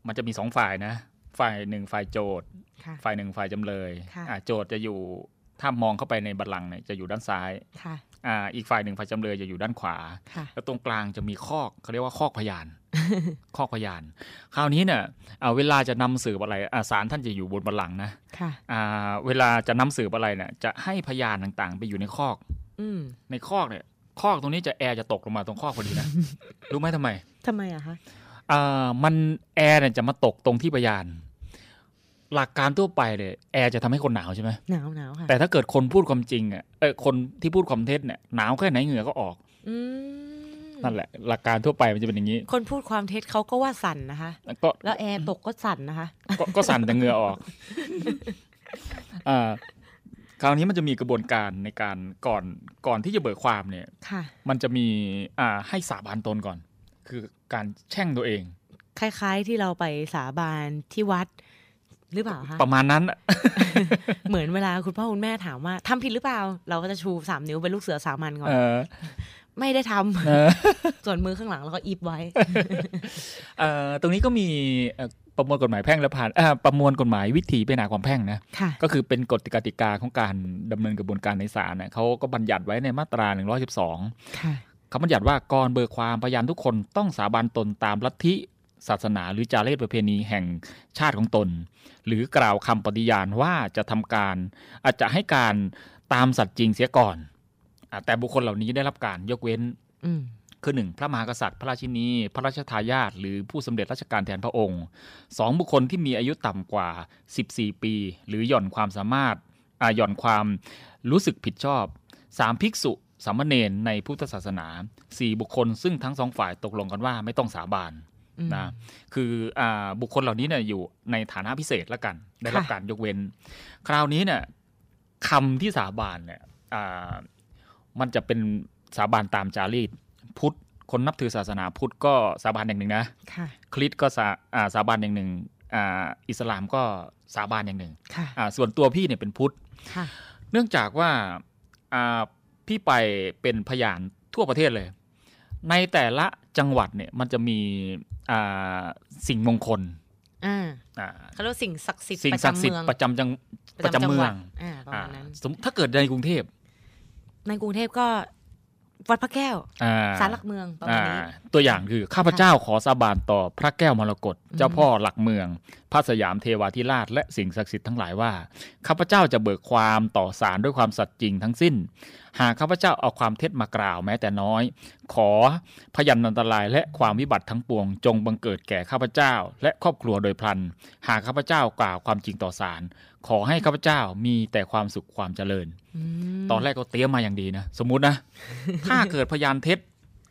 D: มันจะมีสองฝ่ายนะ ฝ่ายหนึ่งฝ่ายโจทย์
E: ค่ะ
D: ฝ่ายหนึ่งฝ่ายจำเลย
E: ค่ะ
D: อะโจทย์จะอยู่ถ้ามองเข้าไปในบัลลังก์เนี่ยจะอยู่ด้านซ้าย
E: ค่ะ
D: อ่าอีกฝ่ายหนึ่งฝ่ายจำเลยจะอยู่ด้านขวา
E: ค่ะ
D: แล้วตรงกลางจะมีคอกเขาเรียกว่าคอกพยาน คอกพยาน คราวนี้เนี่ยเอาเวลาจะนำสืบอะไรอ่าศาลท่านจะอยู่บนบัลลังก์นะ
E: ค่ะ
D: อ่าเวลาจะนำสืบอะไรเนี่ยจะให้พยานต่างๆ ไปอยู่ในคอก
E: อืม
D: ในคอกเนี่ย คอกตรงนี้จะแอร์จะตกลงมาตรงคอกพอดีนะ รู้ไหมทำไม
E: ทำไมอะคะ
D: อ่ามันแอร์เนี่ยจะมาตกตรงที่พยาน หลักการทั่วไปเลยแอร์จะทำให้คนหนาวใช่ไหม
E: หนาวหนาวค่ะ
D: แต่ถ้าเกิดคนพูดความจริงอะเออคนที่พูดความเท็จเนี่ยหนาวแค่ไหนเหงื่อก็ออก
E: อืม
D: นั่นแหละ หลักการทั่วไปมันจะเป็นอย่างนี้
E: คนพูดความเท็จเขาก็ว่าสั่นนะคะ
D: ก็
E: แล้วแอร์ตกก็สั่นนะคะ
D: ก็ก็สั่นแต่เหงื่อออกอ่า คราวนี้มันจะมีกระบวนการในการก่อนก่อนที่จะเบิกความเนี่ย
E: ค่ะ
D: มันจะมีอ่าให้สาบานตนก่อน คือการแช่งตัวเอง
E: คล้าย ๆที่เราไปสาบานที่วัดหรือเปล่าคะ
D: ประมาณนั้น
E: เหมือนเวลาคุณพ่อคุณแม่ถามว่าทำผิดหรือเปล่า เราก็จะชูสามนิ้วเป็นลูกเสือสามัญก่อน
D: เออ
E: ไม่ได้ทำ
D: เออ
E: ส่วนมือข้างหลังเราก็อีบไว้
D: เอ่อตรงนี้ก็มีเอ่อประมวลกฎหมายแพ่งและผ่านอ่าประมวลกฎหมายวิธีพิจารณาความแพ่งนะ
E: ค่ะ
D: ก็คือเป็นกฎกติกาของการดำเนินกระบวนการในศาลเนี่ยเขาก็บัญญัติไว้ในมาตรา 112
E: ค่ะ
D: เขาบัญญัติว่าก่อนเบิกความพยานทุกคนต้องสาบานตนตามลัทธิศาสนาหรือจารีตประเพณีแห่งชาติของตน หรือกล่าวคำปฏิญาณว่าจะทำการอาจจะให้การตามสัตย์จริงเสียก่อนอา แต่บุคคลเหล่านี้ได้รับการยกเว้น
E: อืม
D: คือหนึ่งพระมหากษัตริย์ พระราชินี พระราชทายาทหรือผู้สำเร็จราชการแทนพระองค์สองบุคคลที่มีอายุต่ำกว่า 14 ปี หรือหย่อนความสามารถอ่าหย่อนความรู้สึกผิดชอบสามภิกษุสามเณรในพุทธศาสนาสี่บุคคล ซึ่งทั้งสองฝ่ายตกลงกันว่าไม่ต้องสาบาน
E: อืม
D: นะคืออาบุคคลเหล่านี้เนี่ยอยู่ในฐานะพิเศษแล้วกัน ได้รับ
E: ค่ะ
D: การยกเว้น คราวนี้เนี่ยคำที่สาบานเนี่ยอ่า มันจะเป็นสาบานตามจารีต พุทธคนนับถือศาสนาพุทธก็สาบานอย่างหนึ่งนะ
E: ค่ะ
D: คริสต์ก็สาอ่าสาบานอย่างหนึ่งอ่าอิสลามก็สาบานอย่างหนึ่ง
E: ค่ะ
D: อ่าส่วนตัวพี่เนี่ยเป็นพุทธ
E: ค่ะ
D: เนื่องจากว่าอ่าพี่ไปเป็นพยานทั่วประเทศเลย ในแต่ละจังหวัดเนี่ยมันจะมีอ่าสิ่งมงคล
E: อ่า
D: อ่า
E: เขาเรียกว่าสิ่งศักดิ์สิทธิ์
D: สิ่ง
E: ประ
D: ศักดิ์
E: จำ
D: สิท
E: เมื
D: ธิ์
E: อง
D: ประจำจังประจำ
E: จั
D: เมื
E: ห
D: อ
E: วั
D: ง
E: ดอ่าประมาณนั้น
D: อ่าสมมุติถ้าเกิดในกรุงเทพ
E: ในกรุงเทพก็วัดพระแก้ว
D: อ่า
E: ศาลหลักเมืองประมาณนี้
D: อ่าตัวอย่างคือข้าพเจ้าขอสาบานต่อพระแก้วมรกตเจ้าพ่อหลักเมือง พระสยามเทวาธิราชและสิ่งศักดิ์สิทธิ์ทั้งหลายว่าข้าพเจ้าจะเบิกความต่อศาลด้วยความสัตย์จริงทั้งสิ้น หากข้าพเจ้าเอาความเท็จมากล่าวแม้แต่น้อย ขอพยันอันตรายและความวิบัติทั้งปวง จงบังเกิดแก่ข้าพเจ้า และครอบครัวโดยพลัน หากข้าพเจ้ากล่าวความจริงต่อศาลขอให้ข้าพเจ้ามีแต่ความสุขความเจริญ
E: อืม
D: ตอนแรกก็เตรียมมาอย่างดีนะ สมมุตินะ ถ้าเกิดพยานเท็จ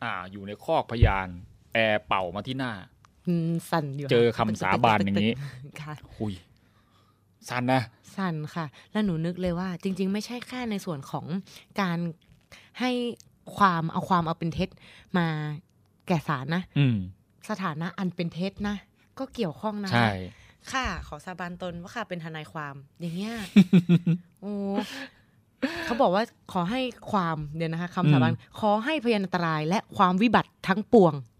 D: อ่าอยู่ในคอกพยานแอร์เป่ามาที่หน้า
E: อืม สั่นอยู่
D: เจอคำสาบานอย่างนี้
E: ค่ะ
D: หุยสั้นนะ
E: สั่นค่ะ แล้วหนูนึกเลยว่า จริง ๆ ไม่ใช่แค่ในส่วนของการให้ความเอาความเอาเป็นเท็จมาแก่ศาลนะ
D: อืม
E: สถานะอันเป็นเท็จนะ ก็เกี่ยวข้องนะ
D: ใช่
E: ค่ะ ขอสาบานตนว่าค่ะเป็นทนายความ อย่างเงี้ยโอ้เขาบอกว่าขอให้ความเดี๋ยวนะคะคำสาบานขอให้พยานอันตรายและความวิบัติทั้งปวง
D: อุ้ย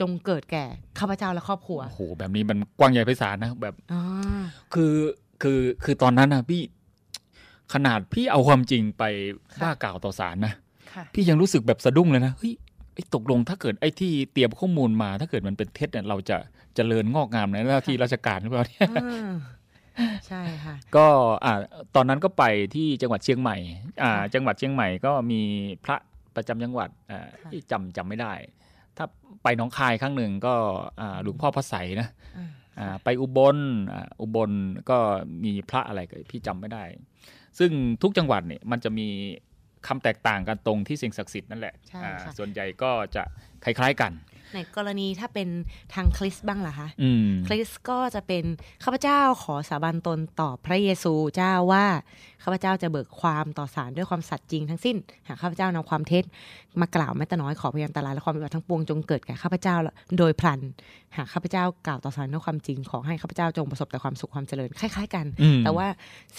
E: จงเกิดแก่ข้าพเจ้าและครอบครัว
D: โอ้โหแบบนี้มันกว้างใหญ่ไพศาลนะแบบ
E: อ่า
D: คือคือคือตอนนั้นนะพี่ขนาดพี่เอาความจริงไปว่ากล่าวต่อศาลนะ
E: ค่ะ
D: พี่ยังรู้สึกแบบสะดุ้งเลยนะเฮ้ยไอ้ตกลงถ้าเกิดไอ้ที่เตรียมข้อมูลมา ถ้าเกิดมันเป็นเท็จเนี่ยเราจะเจริญงอกงามในหน้าที่ราชการหรือเปล่าเนี่ย
E: อ่าใช่ค่ะ
D: ก็อ่าตอนนั้นก็ไปที่จังหวัดเชียงใหม่ อ่า
E: ค่ะ
D: จังหวัดเชียงใหม่ก็มีพระประจำจังหวัดอ่า
E: ค่ะ
D: ที่จำจำไม่ได้ถ้า ไปหน้องคายครั้งหนึ่งก็อ่าหลวงพ่อพระไสยนะ
E: อ่า
D: อ่าไปอุบลอ่าอุบลก็มีพระอะไรก็พี่จำไม่ได้ ซึ่งทุกจังหวัดเนี่ยมันจะมีคำแตกต่างกันตรงที่สิ่งศักดิ์สิทธิ์นั่นแหละ
E: ใช่
D: อ่า
E: ค่ะ
D: ส่วนใหญ่ก็จะคล้ายๆกัน
E: ในกรณีถ้าเป็นทางคริสต์บ้างล่ะคะ
D: อืม
E: คริสต์ก็จะเป็นข้าพเจ้าขอสาบานตนต่อพระเยซูเจ้าว่าข้าพเจ้าจะเบิกความต่อศาลด้วยความสัตย์จริงทั้งสิ้น หากข้าพเจ้านำความเท็จมากล่าวแม้แต่น้อยขอพยานตรายและความปฏิบัติทั้งปวงจงเกิดแก่ข้าพเจ้าโดยพลัน หากข้าพเจ้ากล่าวต่อศาลด้วยความจริง ขอให้ข้าพเจ้าจงประสบแต่ความสุขความเจริญคล้าย ๆ กัน
D: อืม
E: แต่ว่า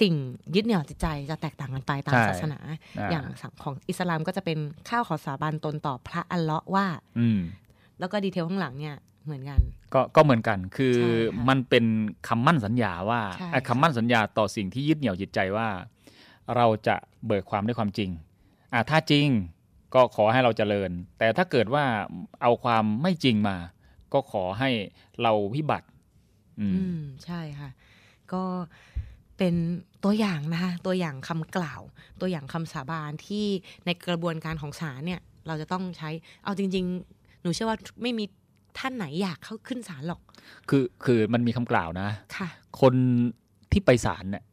E: สิ่งยึดเหนี่ยวจิตใจจะแตกต่างกันไปตาม
D: ใช่
E: ศาสนา
D: อ่า
E: อย่างของอิสลามก็จะเป็นข้าวขอสาบานตนต่อพระอัลเลาะห์ว่า
D: อืม
E: แล้วก็ดีเทลข้างหลังเนี่ยเหมือนกัน
D: ก็ก็เหมือนกันคือ
E: ใช่ค่ะ
D: มันเป็นคำมั่นสัญญาว่า
E: ใช่
D: เอ่อ
E: ค่ะ
D: คำมั่นสัญญาต่อสิ่งที่ยึดเหนี่ยวจิตใจว่า เราจะเบิกความด้วยความจริงอ่าถ้าจริงก็ขอให้เราเจริญ แต่ถ้าเกิดว่าเอาความไม่จริงมา ก็ขอให้เราวิบัติอืม
E: อืมใช่ค่ะ ก็เป็นตัวอย่างนะคะตัวอย่างคำกล่าว ตัวอย่างคำสาบานที่ในกระบวนการของศาลเนี่ย เราจะต้องใช้เอาจริง ๆ หนูเชื่อว่าไม่มีท่านไหนอยากเข้าขึ้นศาลหรอก
D: คือคือมันมีคำกล่าวนะ
E: ค่ะ
D: คนที่ไปศาลเนี่ย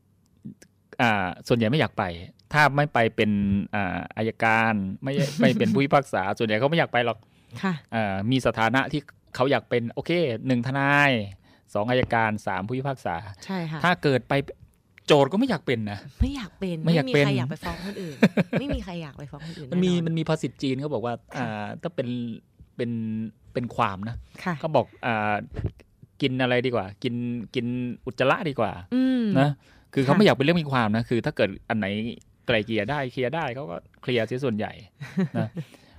D: อ่าส่วนใหญ่ไม่อยากไป ถ้าไม่ไปเป็นอ่าอายการไม่ไม่เป็นผู้พิพากษา ส่วนใหญ่เขาไม่อยากไปหรอก
E: ค่ะ
D: อ่ามีสถานะที่เขาอยากเป็นโอเคหนึ่งทนายสองอายการสามผู้พิพากษา
E: ใช่ค่ะ
D: ถ้าเกิดไปโจทย์ก็ไม่อยากเป็นนะ
E: ไม่อยากเป็น
D: ไม่อยาก
E: มี
D: เป็น
E: ใครอยากไปฟ้องคนอื่น ไม่มีใครอยากไปฟ้องคนอื่น
D: มันมี
E: แอ
D: มันมีภาษิตจีนเขาบอกว่าอ่าถ้าเป็น เป็นเป็นความนะ
E: ค่ะ
D: เขาบอกอ่ากินอะไรดีกว่า กินกินอุจจาระดีกว่า
E: อืม
D: นะคือเขา
E: ค่ะ
D: ไม่อยากเป็นเรื่องมีความนะคือ ถ้าเกิดอันไหนไกลเกลี่ยได้เคลียร์ได้เขาก็เคลียร์เสียส่วนใหญ่นะ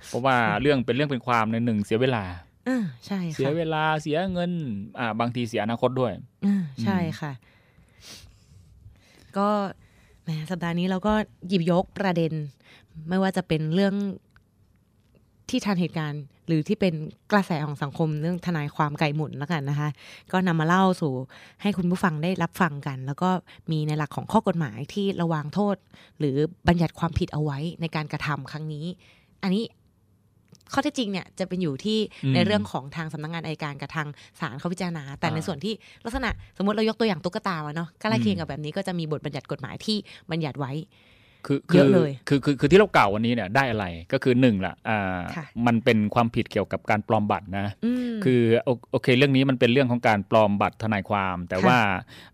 D: เพราะว่าเรื่องเป็นเรื่องเป็นความในหนึ่งเสียเวลา
E: อ่าใช่
D: เสีย
E: ค่ะ
D: เวลาเสียเงิน อ่า บางทีเสียอนาคตด้วย
E: อ่าใช่
D: อืม
E: ค่ะ ก็แหมสัปดาห์นี้เราก็หยิบยกประเด็น ไม่ว่าจะเป็นเรื่อง ที่ทันเหตุการณ์ หรือที่เป็นกระแสของสังคมเรื่องทนายความไก่หมุนแล้วกันนะคะ ก็นำมาเล่าสู่ให้คุณผู้ฟังได้รับฟังกัน แล้วก็มีในหลักของข้อกฎหมายที่ระวางโทษ หรือบัญญัติความผิดเอาไว้ในการกระทำครั้งนี้ อันนี้ข้อเท็จจริงเนี่ยจะเป็นอยู่ที่ในเรื่องของทางสำนักงานอายการกับทางศาลเขาพิจารณา แต่ในส่วนที่ลักษณะสมมติเรายกตัวอย่างตุ๊กตาเนาะใกล้เคียงกับแบบนี้ก็จะมีบทบัญญัติกฎหมายที่บัญญัติไว้
D: คือ
E: เยอะเลย
D: คือคือคือที่เรากล่าววันนี้เนี่ยได้อะไรก็คือหนึ่งละอ่า
E: ค่ะ
D: มันเป็นความผิดเกี่ยวกับการปลอมบัตรนะ
E: อืม
D: คือโอโอเคเรื่องนี้มันเป็นเรื่องของการปลอมบัตรทนายความ แต่
E: ค่ะ
D: ว่า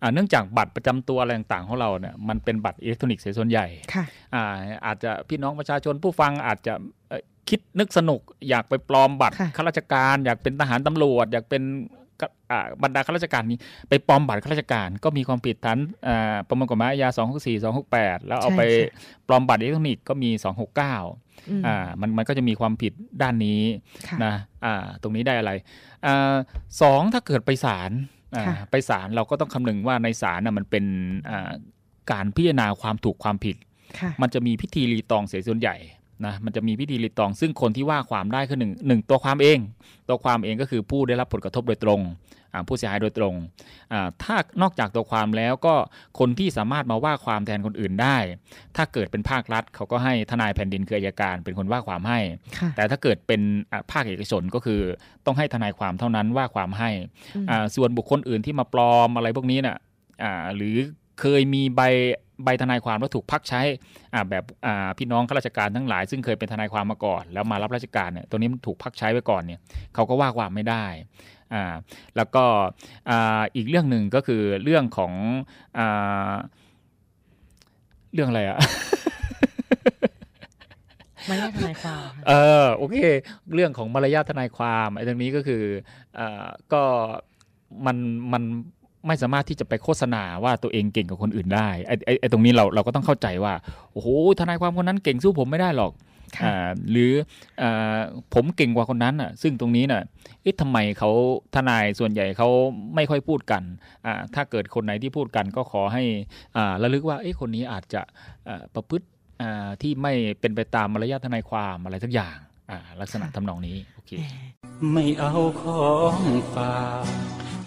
D: อ่าเนื่องจากบัตรประจำตัวอะไรต่างๆของเราเนี่ยมันเป็นบัตรอิเล็กทรอนิกส์เสียส่วนใหญ่
E: ค่ะ
D: อ่าอาจจะพี่น้องประชาชนผู้ฟังอาจจะเอ่อคิดนึกสนุกอยากไปปลอมบัตร
E: ค่ะ
D: ข้าราชการ อยากเป็นทหารตำรวจ อยากเป็นกอ่า บรรดาข้าราชการนี้ไปปลอมบัตรข้าราชการ ก็มีความผิดฐานอ่าประมวลกฎหมายอาญา264 268 แล้วเอาไป
E: ใช่ค่ะ
D: ปลอมบัตรอิเล็กทรอนิกส์ก็มี 269
E: อืม
D: อ่ามันมันก็จะมีความผิดด้านนี้
E: ค่ะ
D: นะอ่าตรงนี้ได้อะไรอ่าสองถ้าเกิดไปศาลอ่า
E: ค่ะ
D: ไปศาลเราก็ต้องคำนึงว่าในศาลน่ะมันเป็นอ่าการพิจารณาความถูกความผิด
E: ค่ะ
D: มันจะมีพิธีรีตองเสียส่วนใหญ่ นะมันจะมีพิธีรีตอง ซึ่งคนที่ว่าความได้คือหนึ่งหนึ่งตัวความเอง ตัวความเองก็คือผู้ได้รับผลกระทบโดยตรงอ่าผู้เสียหายโดยตรงอ่าถ้านอกจากตัวความแล้วก็คนที่สามารถมาว่าความแทนคนอื่นได้ ถ้าเกิดเป็นภาครัฐ เขาก็ให้ทนายแผ่นดินคืออัยการ เป็นคนว่าความให้
E: ค่ะ
D: แต่ถ้าเกิดเป็นอ่าภาคเอกชนก็คือ ต้องให้ทนายความเท่านั้นว่าความให้
E: อืม
D: อ่าส่วนบุคคลอื่นที่มาปลอมอะไรพวกนี้น่ะอ่าหรือเคยมีใบ ใบทนายความแล้วถูกพักใช้อ่าแบบอ่าพี่น้องข้าราชการทั้งหลาย ซึ่งเคยเป็นทนายความมาก่อน แล้วมารับราชการเนี่ยตัวนี้มันถูกพักใช้ไว้ก่อนเนี่ยเขาก็ว่าความไม่ได้อ่าแล้วก็อ่าอีกเรื่องหนึ่งก็คือเรื่องของอ่าเรื่องอะไรอะ
E: ไม่ได้ทนายความค่ะ
D: เออโอเค เรื่องของมารยาททนายความไอ้ตรงนี้ก็คือเอ่อก็มันมัน ไม่สามารถที่จะไปโฆษณาว่าตัวเองเก่งกว่าคนอื่นได้ไอ้ไอ้ไอ้ตรงนี้เราเราก็ต้องเข้าใจว่าโอ้โหทนายความคนนั้นเก่งสู้ผมไม่ได้หรอก
E: ค่ะ
D: อ่าหรืออ่าผมเก่งกว่าคนนั้นอะ ซึ่งตรงนี้น่ะเอ๊ะทำไมเขาทนายส่วนใหญ่เขาไม่ค่อยพูดกันอ่าถ้าเกิดคนไหนที่พูดกันก็ขอให้อ่าระลึกว่าเอ๊ะคนนี้อาจจะอ่าประพฤติอ่าที่ไม่เป็นไปตามมารยาททนายความอะไรสักอย่างอ่าลักษณะทำนองนี้โอเค
B: ไม่เอาของฝาก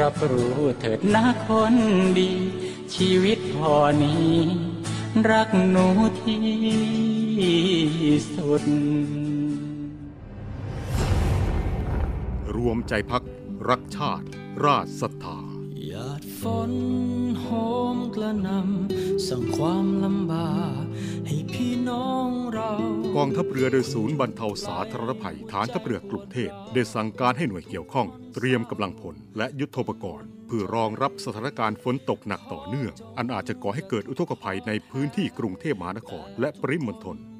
F: รับรู้เถิดนะคนดี ชีวิตพอนี้ รักหนูที่สุด
G: รวมใจพักรักชาติ ราชศรัทธา
B: ห ยาดฝนโหมกระนำสั่งความลำบากให้พี่น้องเรา
G: กองทัพเรือโดยศูนย์บรรเทาสาธารณภัยฐานทัพเรือกรุงเทพได้สั่งการให้หน่วยเกี่ยวข้อง เตรียมกำลังพลและยุทโธปกรณ์เพื่อรองรับสถานการณ์ฝนตกหนักต่อเนื่อง อันอาจจะก่อให้เกิดอุทกภัยในพื้นที่กรุงเทพมหานคร และปริมณฑล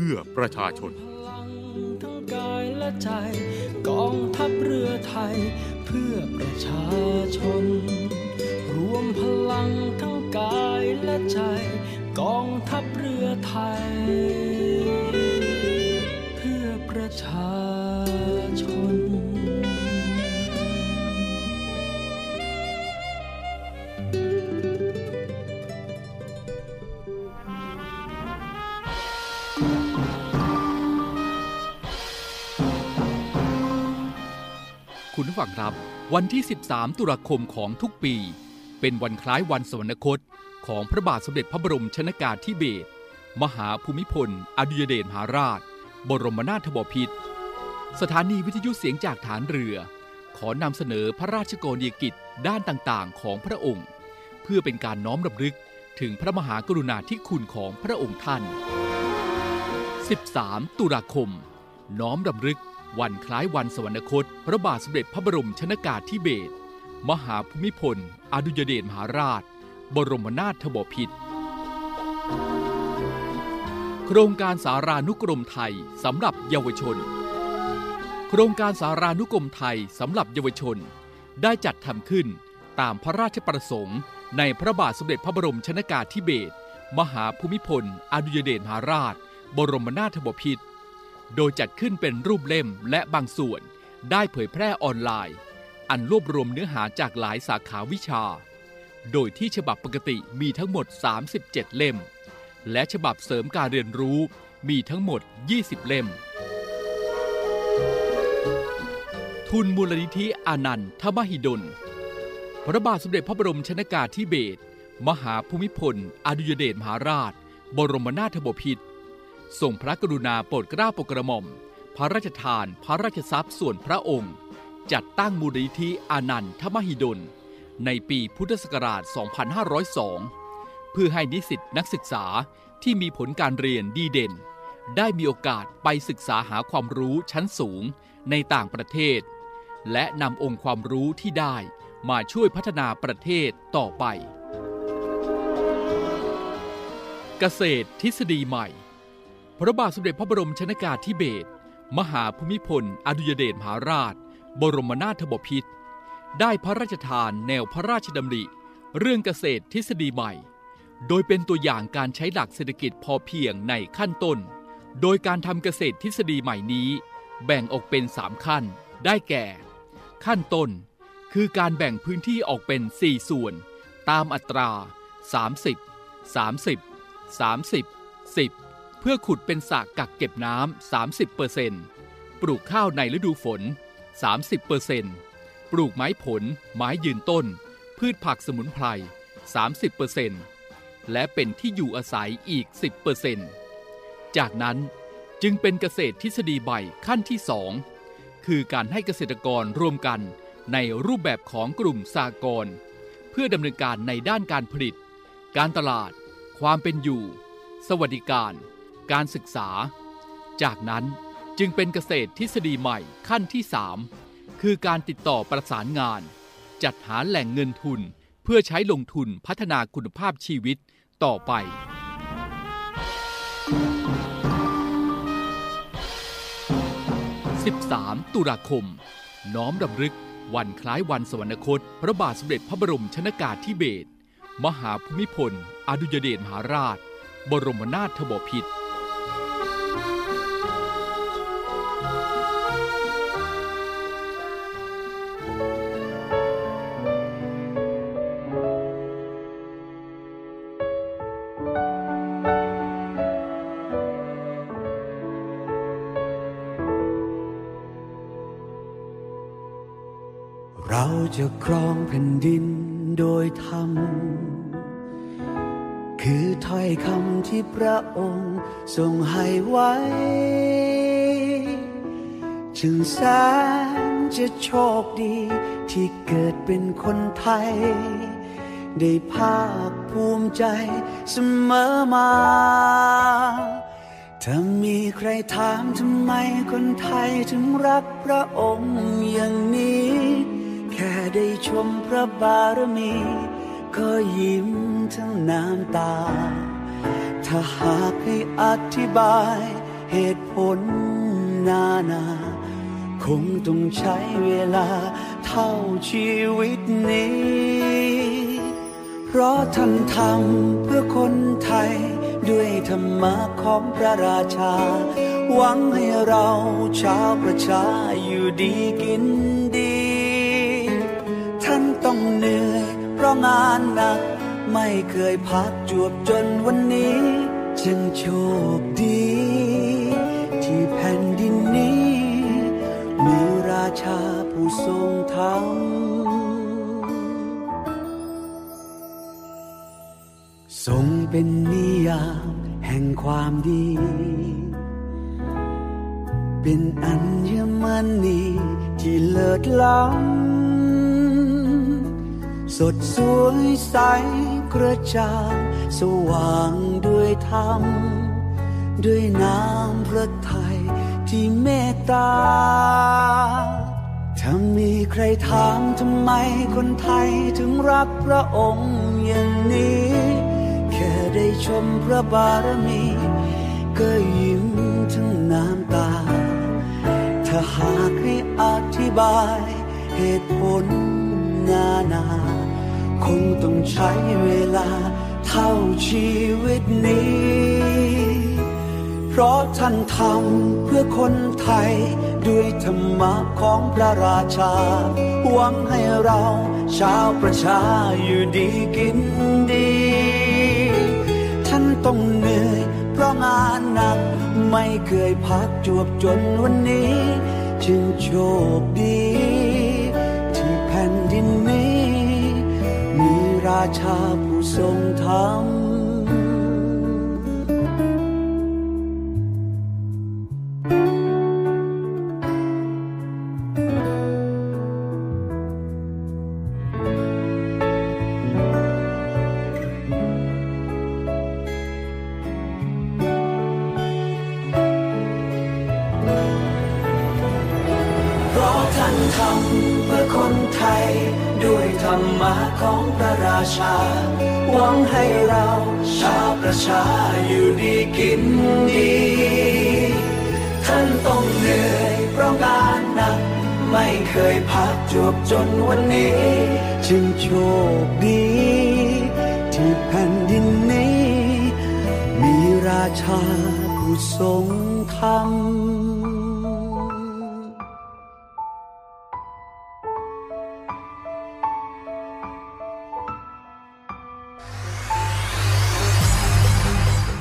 G: พื่อประชาชน
B: ทั้งกายและใจ กองทัพเรือไทย เพื่อประชาชน รวมพลังทั้งกายและใจ กองทัพเรือไทย เพื่อประชาชน
A: คุณผู้ฟังครับ วันที่ 13 ตุลาคมของทุกปี เป็นวันคล้ายวันสวรรคต ของพระบาทสมเด็จพระบรมชนากาธิเบศรมหาภูมิพล อดุยเดชมหาราช บรมนาถบพิตรสถานีวิทยุเสียงจากฐานเรือ ขอนำเสนอพระราชกรณียกิจด้านต่างๆ ของพระองค์ เพื่อเป็นการน้อมรำลึกถึงพระมหากรุณาธิคุณของพระองค์ท่าน 13 ตุลาคม น้อมรำลึก วันคล้ายวันสวรรคต พระบาทสมเด็จพระบรมชนากาธิเบศรมหาภูมิพล อดุยเดชมหาราช บรมนาถบพิตรโครงการสารานุกรมไทยสำหรับเยาวชน โครงการสารานุกรมไทยสำหรับเยาวชน ได้จัดทำขึ้นตามพระราชประสงค์ ในพระบาทสมเด็จพระบรมชนากาธิเบศรมหาภูมิพล อดุยเดชมหาราช บรมนาถบพิตร โดยจัดขึ้นเป็นรูปเล่มและบางส่วนได้เผยแพร่ออนไลน์ อันรวบรวมเนื้อหาจากหลายสาขาวิชา โดยที่ฉบับปกติมีทั้งหมด 37 เล่ม และฉบับเสริมการเรียนรู้มีทั้งหมด 20 เล่ม ทุนมูลนิธิอานันทมหิดล พระบาทสมเด็จพระบรมชนากาธิเบศรมหาภูมิพล อดุยเดชมหาราช บรมนาถบพิตร ทรงพระกรุณาโปรดเกล้าโปรดกระหม่อม พระราชทานพระราชทรัพย์ส่วนพระองค์ จัดตั้งมูลนิธิอานันทมหิดล ในปีพุทธศักราช 2502 เพื่อให้นิสิตนักศึกษาที่มีผลการเรียนดีเด่น ได้มีโอกาสไปศึกษาหาความรู้ชั้นสูงในต่างประเทศ และนำองค์ความรู้ที่ได้มาช่วยพัฒนาประเทศต่อไป เกษตรทฤษฎีใหม่ พระบาทสมเด็จพระบรมชนากาธิเบศรมหาภูมิพล อดุยเดชมหาราช บรมนาถบพิตรได้พระราชทานแนวพระราชดำริ เรื่องเกษตรทฤษฎีใหม่ โดยเป็นตัวอย่างการใช้หลักเศรษฐกิจพอเพียงในขั้นต้น โดยการทำเกษตรทฤษฎีใหม่นี้ แบ่งออกเป็น 3 ขั้น ได้แก่ ขั้นต้น คือการแบ่งพื้นที่ออกเป็น 4 ส่วน ตามอัตรา 30 30 30 10 พื่อขุดเป็นสระกักเก็บน้ำ 30%ปลูกข้าวในฤดูฝน 30%ปลูกไม้ผล ไม้ยืนต้น พืชผักสมุนไพร 30%และเป็นที่อยู่อาศัยอีก 10%จากนั้นจึงเป็นเกษตรทฤษฎีใบขั้นที่ 2 คือการให้เกษตรกรรวมกันในรูปแบบของกลุ่มสากลเพื่อดำเนินการในด้านการผลิต การตลาด ความเป็นอยู่ สวัสดิการ การศึกษา จากนั้นจึงเป็นเกษตรทฤษฎีใหม่ขั้นที่ 3 คือการติดต่อประสานงาน จัดหาแหล่งเงินทุนเพื่อใช้ลงทุนพัฒนาคุณภาพชีวิตต่อไป 13 ตุลาคม น้อมรำลึกวันคล้ายวันสวรรคต พระบาทสมเด็จพระบรมชนากาธิเบศรมหาภูมิพล อดุยเดชมหาราช บรมนาถบพิตร
B: ผ่นดินโดยธรรม คือถ้อยคำที่พระองค์ทรงให้ไว้ จึงแสนจะโชคดีที่เกิดเป็นคนไทย ได้ภาคภูมิใจเสมอมา ถ้ามีใครถามทำไมคนไทยถึงรักพระองค์อย่างนี้ ได้ชมพระบารมี ก็ยิ้มทั้งน้ำตา ถ้าหากให้อธิบายเหตุผลนานา คงต้องใช้เวลาเท่าชีวิตนี้ เพราะท่านทำเพื่อคนไทย ด้วยธรรมะของพระราชา หวังให้เราชาวประชาอยู่ดีกิน งานหนัก ไม่เคยพักจวบจนวันนี้จึงโชคดี ที่แผ่นดินนี้ มีราชาผู้ทรงธรรมทรงเป็นนิยามแห่งความดี เป็นอัญมณีที่เลิศล้ำ สดสวยใสกระจ่างสว่างด้วยธรรม ด้วยน้ำพระทัยที่เมตตา ถ้ามีใครถามทำไมคนไทยถึงรักพระองค์อย่างนี้ แค่ได้ชมพระบารมี ก็ยิ้มทั้งน้ำตา ถ้าหากให้อธิบายเหตุผลนานา คงต้องใช้เวลาเท่าชีวิตนี้ เพราะท่านทำเพื่อคนไทย ด้วยธรรมะของพระราชา หวังให้เราชาวประชาอยู่ดีกินดี ท่านต้องเหนื่อยเพราะงานหนัก ไม่เคยพักจวบจนวันนี้ จึงโชคดี มีราชา นทำเพื่อคนไทย ด้วยธรรมะของพระราชา หวังให้เราชาวประชาอยู่ดีกินดี ท่านต้องเหนื่อยเพราะงานหนัก ไม่เคยพักจวบจนวันนี้ จึงโชคดี ที่แผ่นดินนี้ มีราชาผู้ทรงธรรม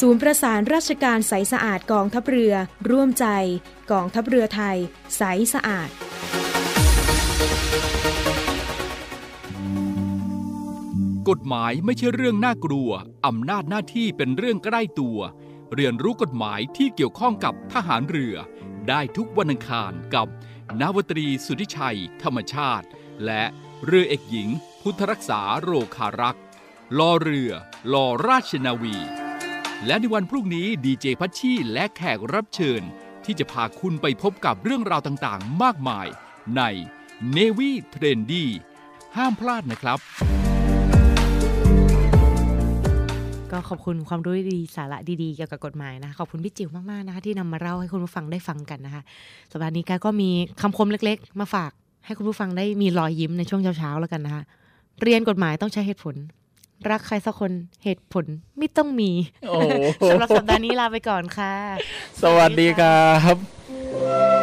H: ศูนย์ประสานราชการใสสะอาดกองทัพเรือ ร่วมใจ กองทัพเรือไทย ใสสะอาด
A: กฎหมายไม่ใช่เรื่องน่ากลัว อำนาจหน้าที่เป็นเรื่องใกล้ตัว เรียนรู้กฎหมายที่เกี่ยวข้องกับทหารเรือ ได้ทุกวันอังคารกับ นาวตรีสุธิชัย ธรรมชาติ และเรือเอกหญิง พุทธรักษาโรคารักษ์ลอเรือลอราชนาวี และในวันพรุ่งนี้ดีเจพัชชีและแขกรับเชิญ ที่จะพาคุณไปพบกับเรื่องราวต่างๆ มากมาย ใน Navy Trendy ห้ามพลาดนะครับ
E: ก็ขอบคุณความรู้ดีสาระดีๆเกี่ยวกับกฎหมายนะคะขอบคุณพี่จิ๋วมากๆนะคะที่นำมาเล่าให้คุณผู้ฟังได้ฟังกันนะคะสัปดาห์นี้กาก็มีคำคมเล็กๆ มาฝากให้คุณผู้ฟังได้มีรอยยิ้มในช่วงเช้าๆแล้วกันนะคะเรียนกฎหมายต้องใช้เหตุผล รักใครสักคนเหตุผลไม่ต้องมี
D: โอ้โห
E: สำหรับสัปดาห์นี้ลาไปก่อนค่ะ
D: สวัสดีครับ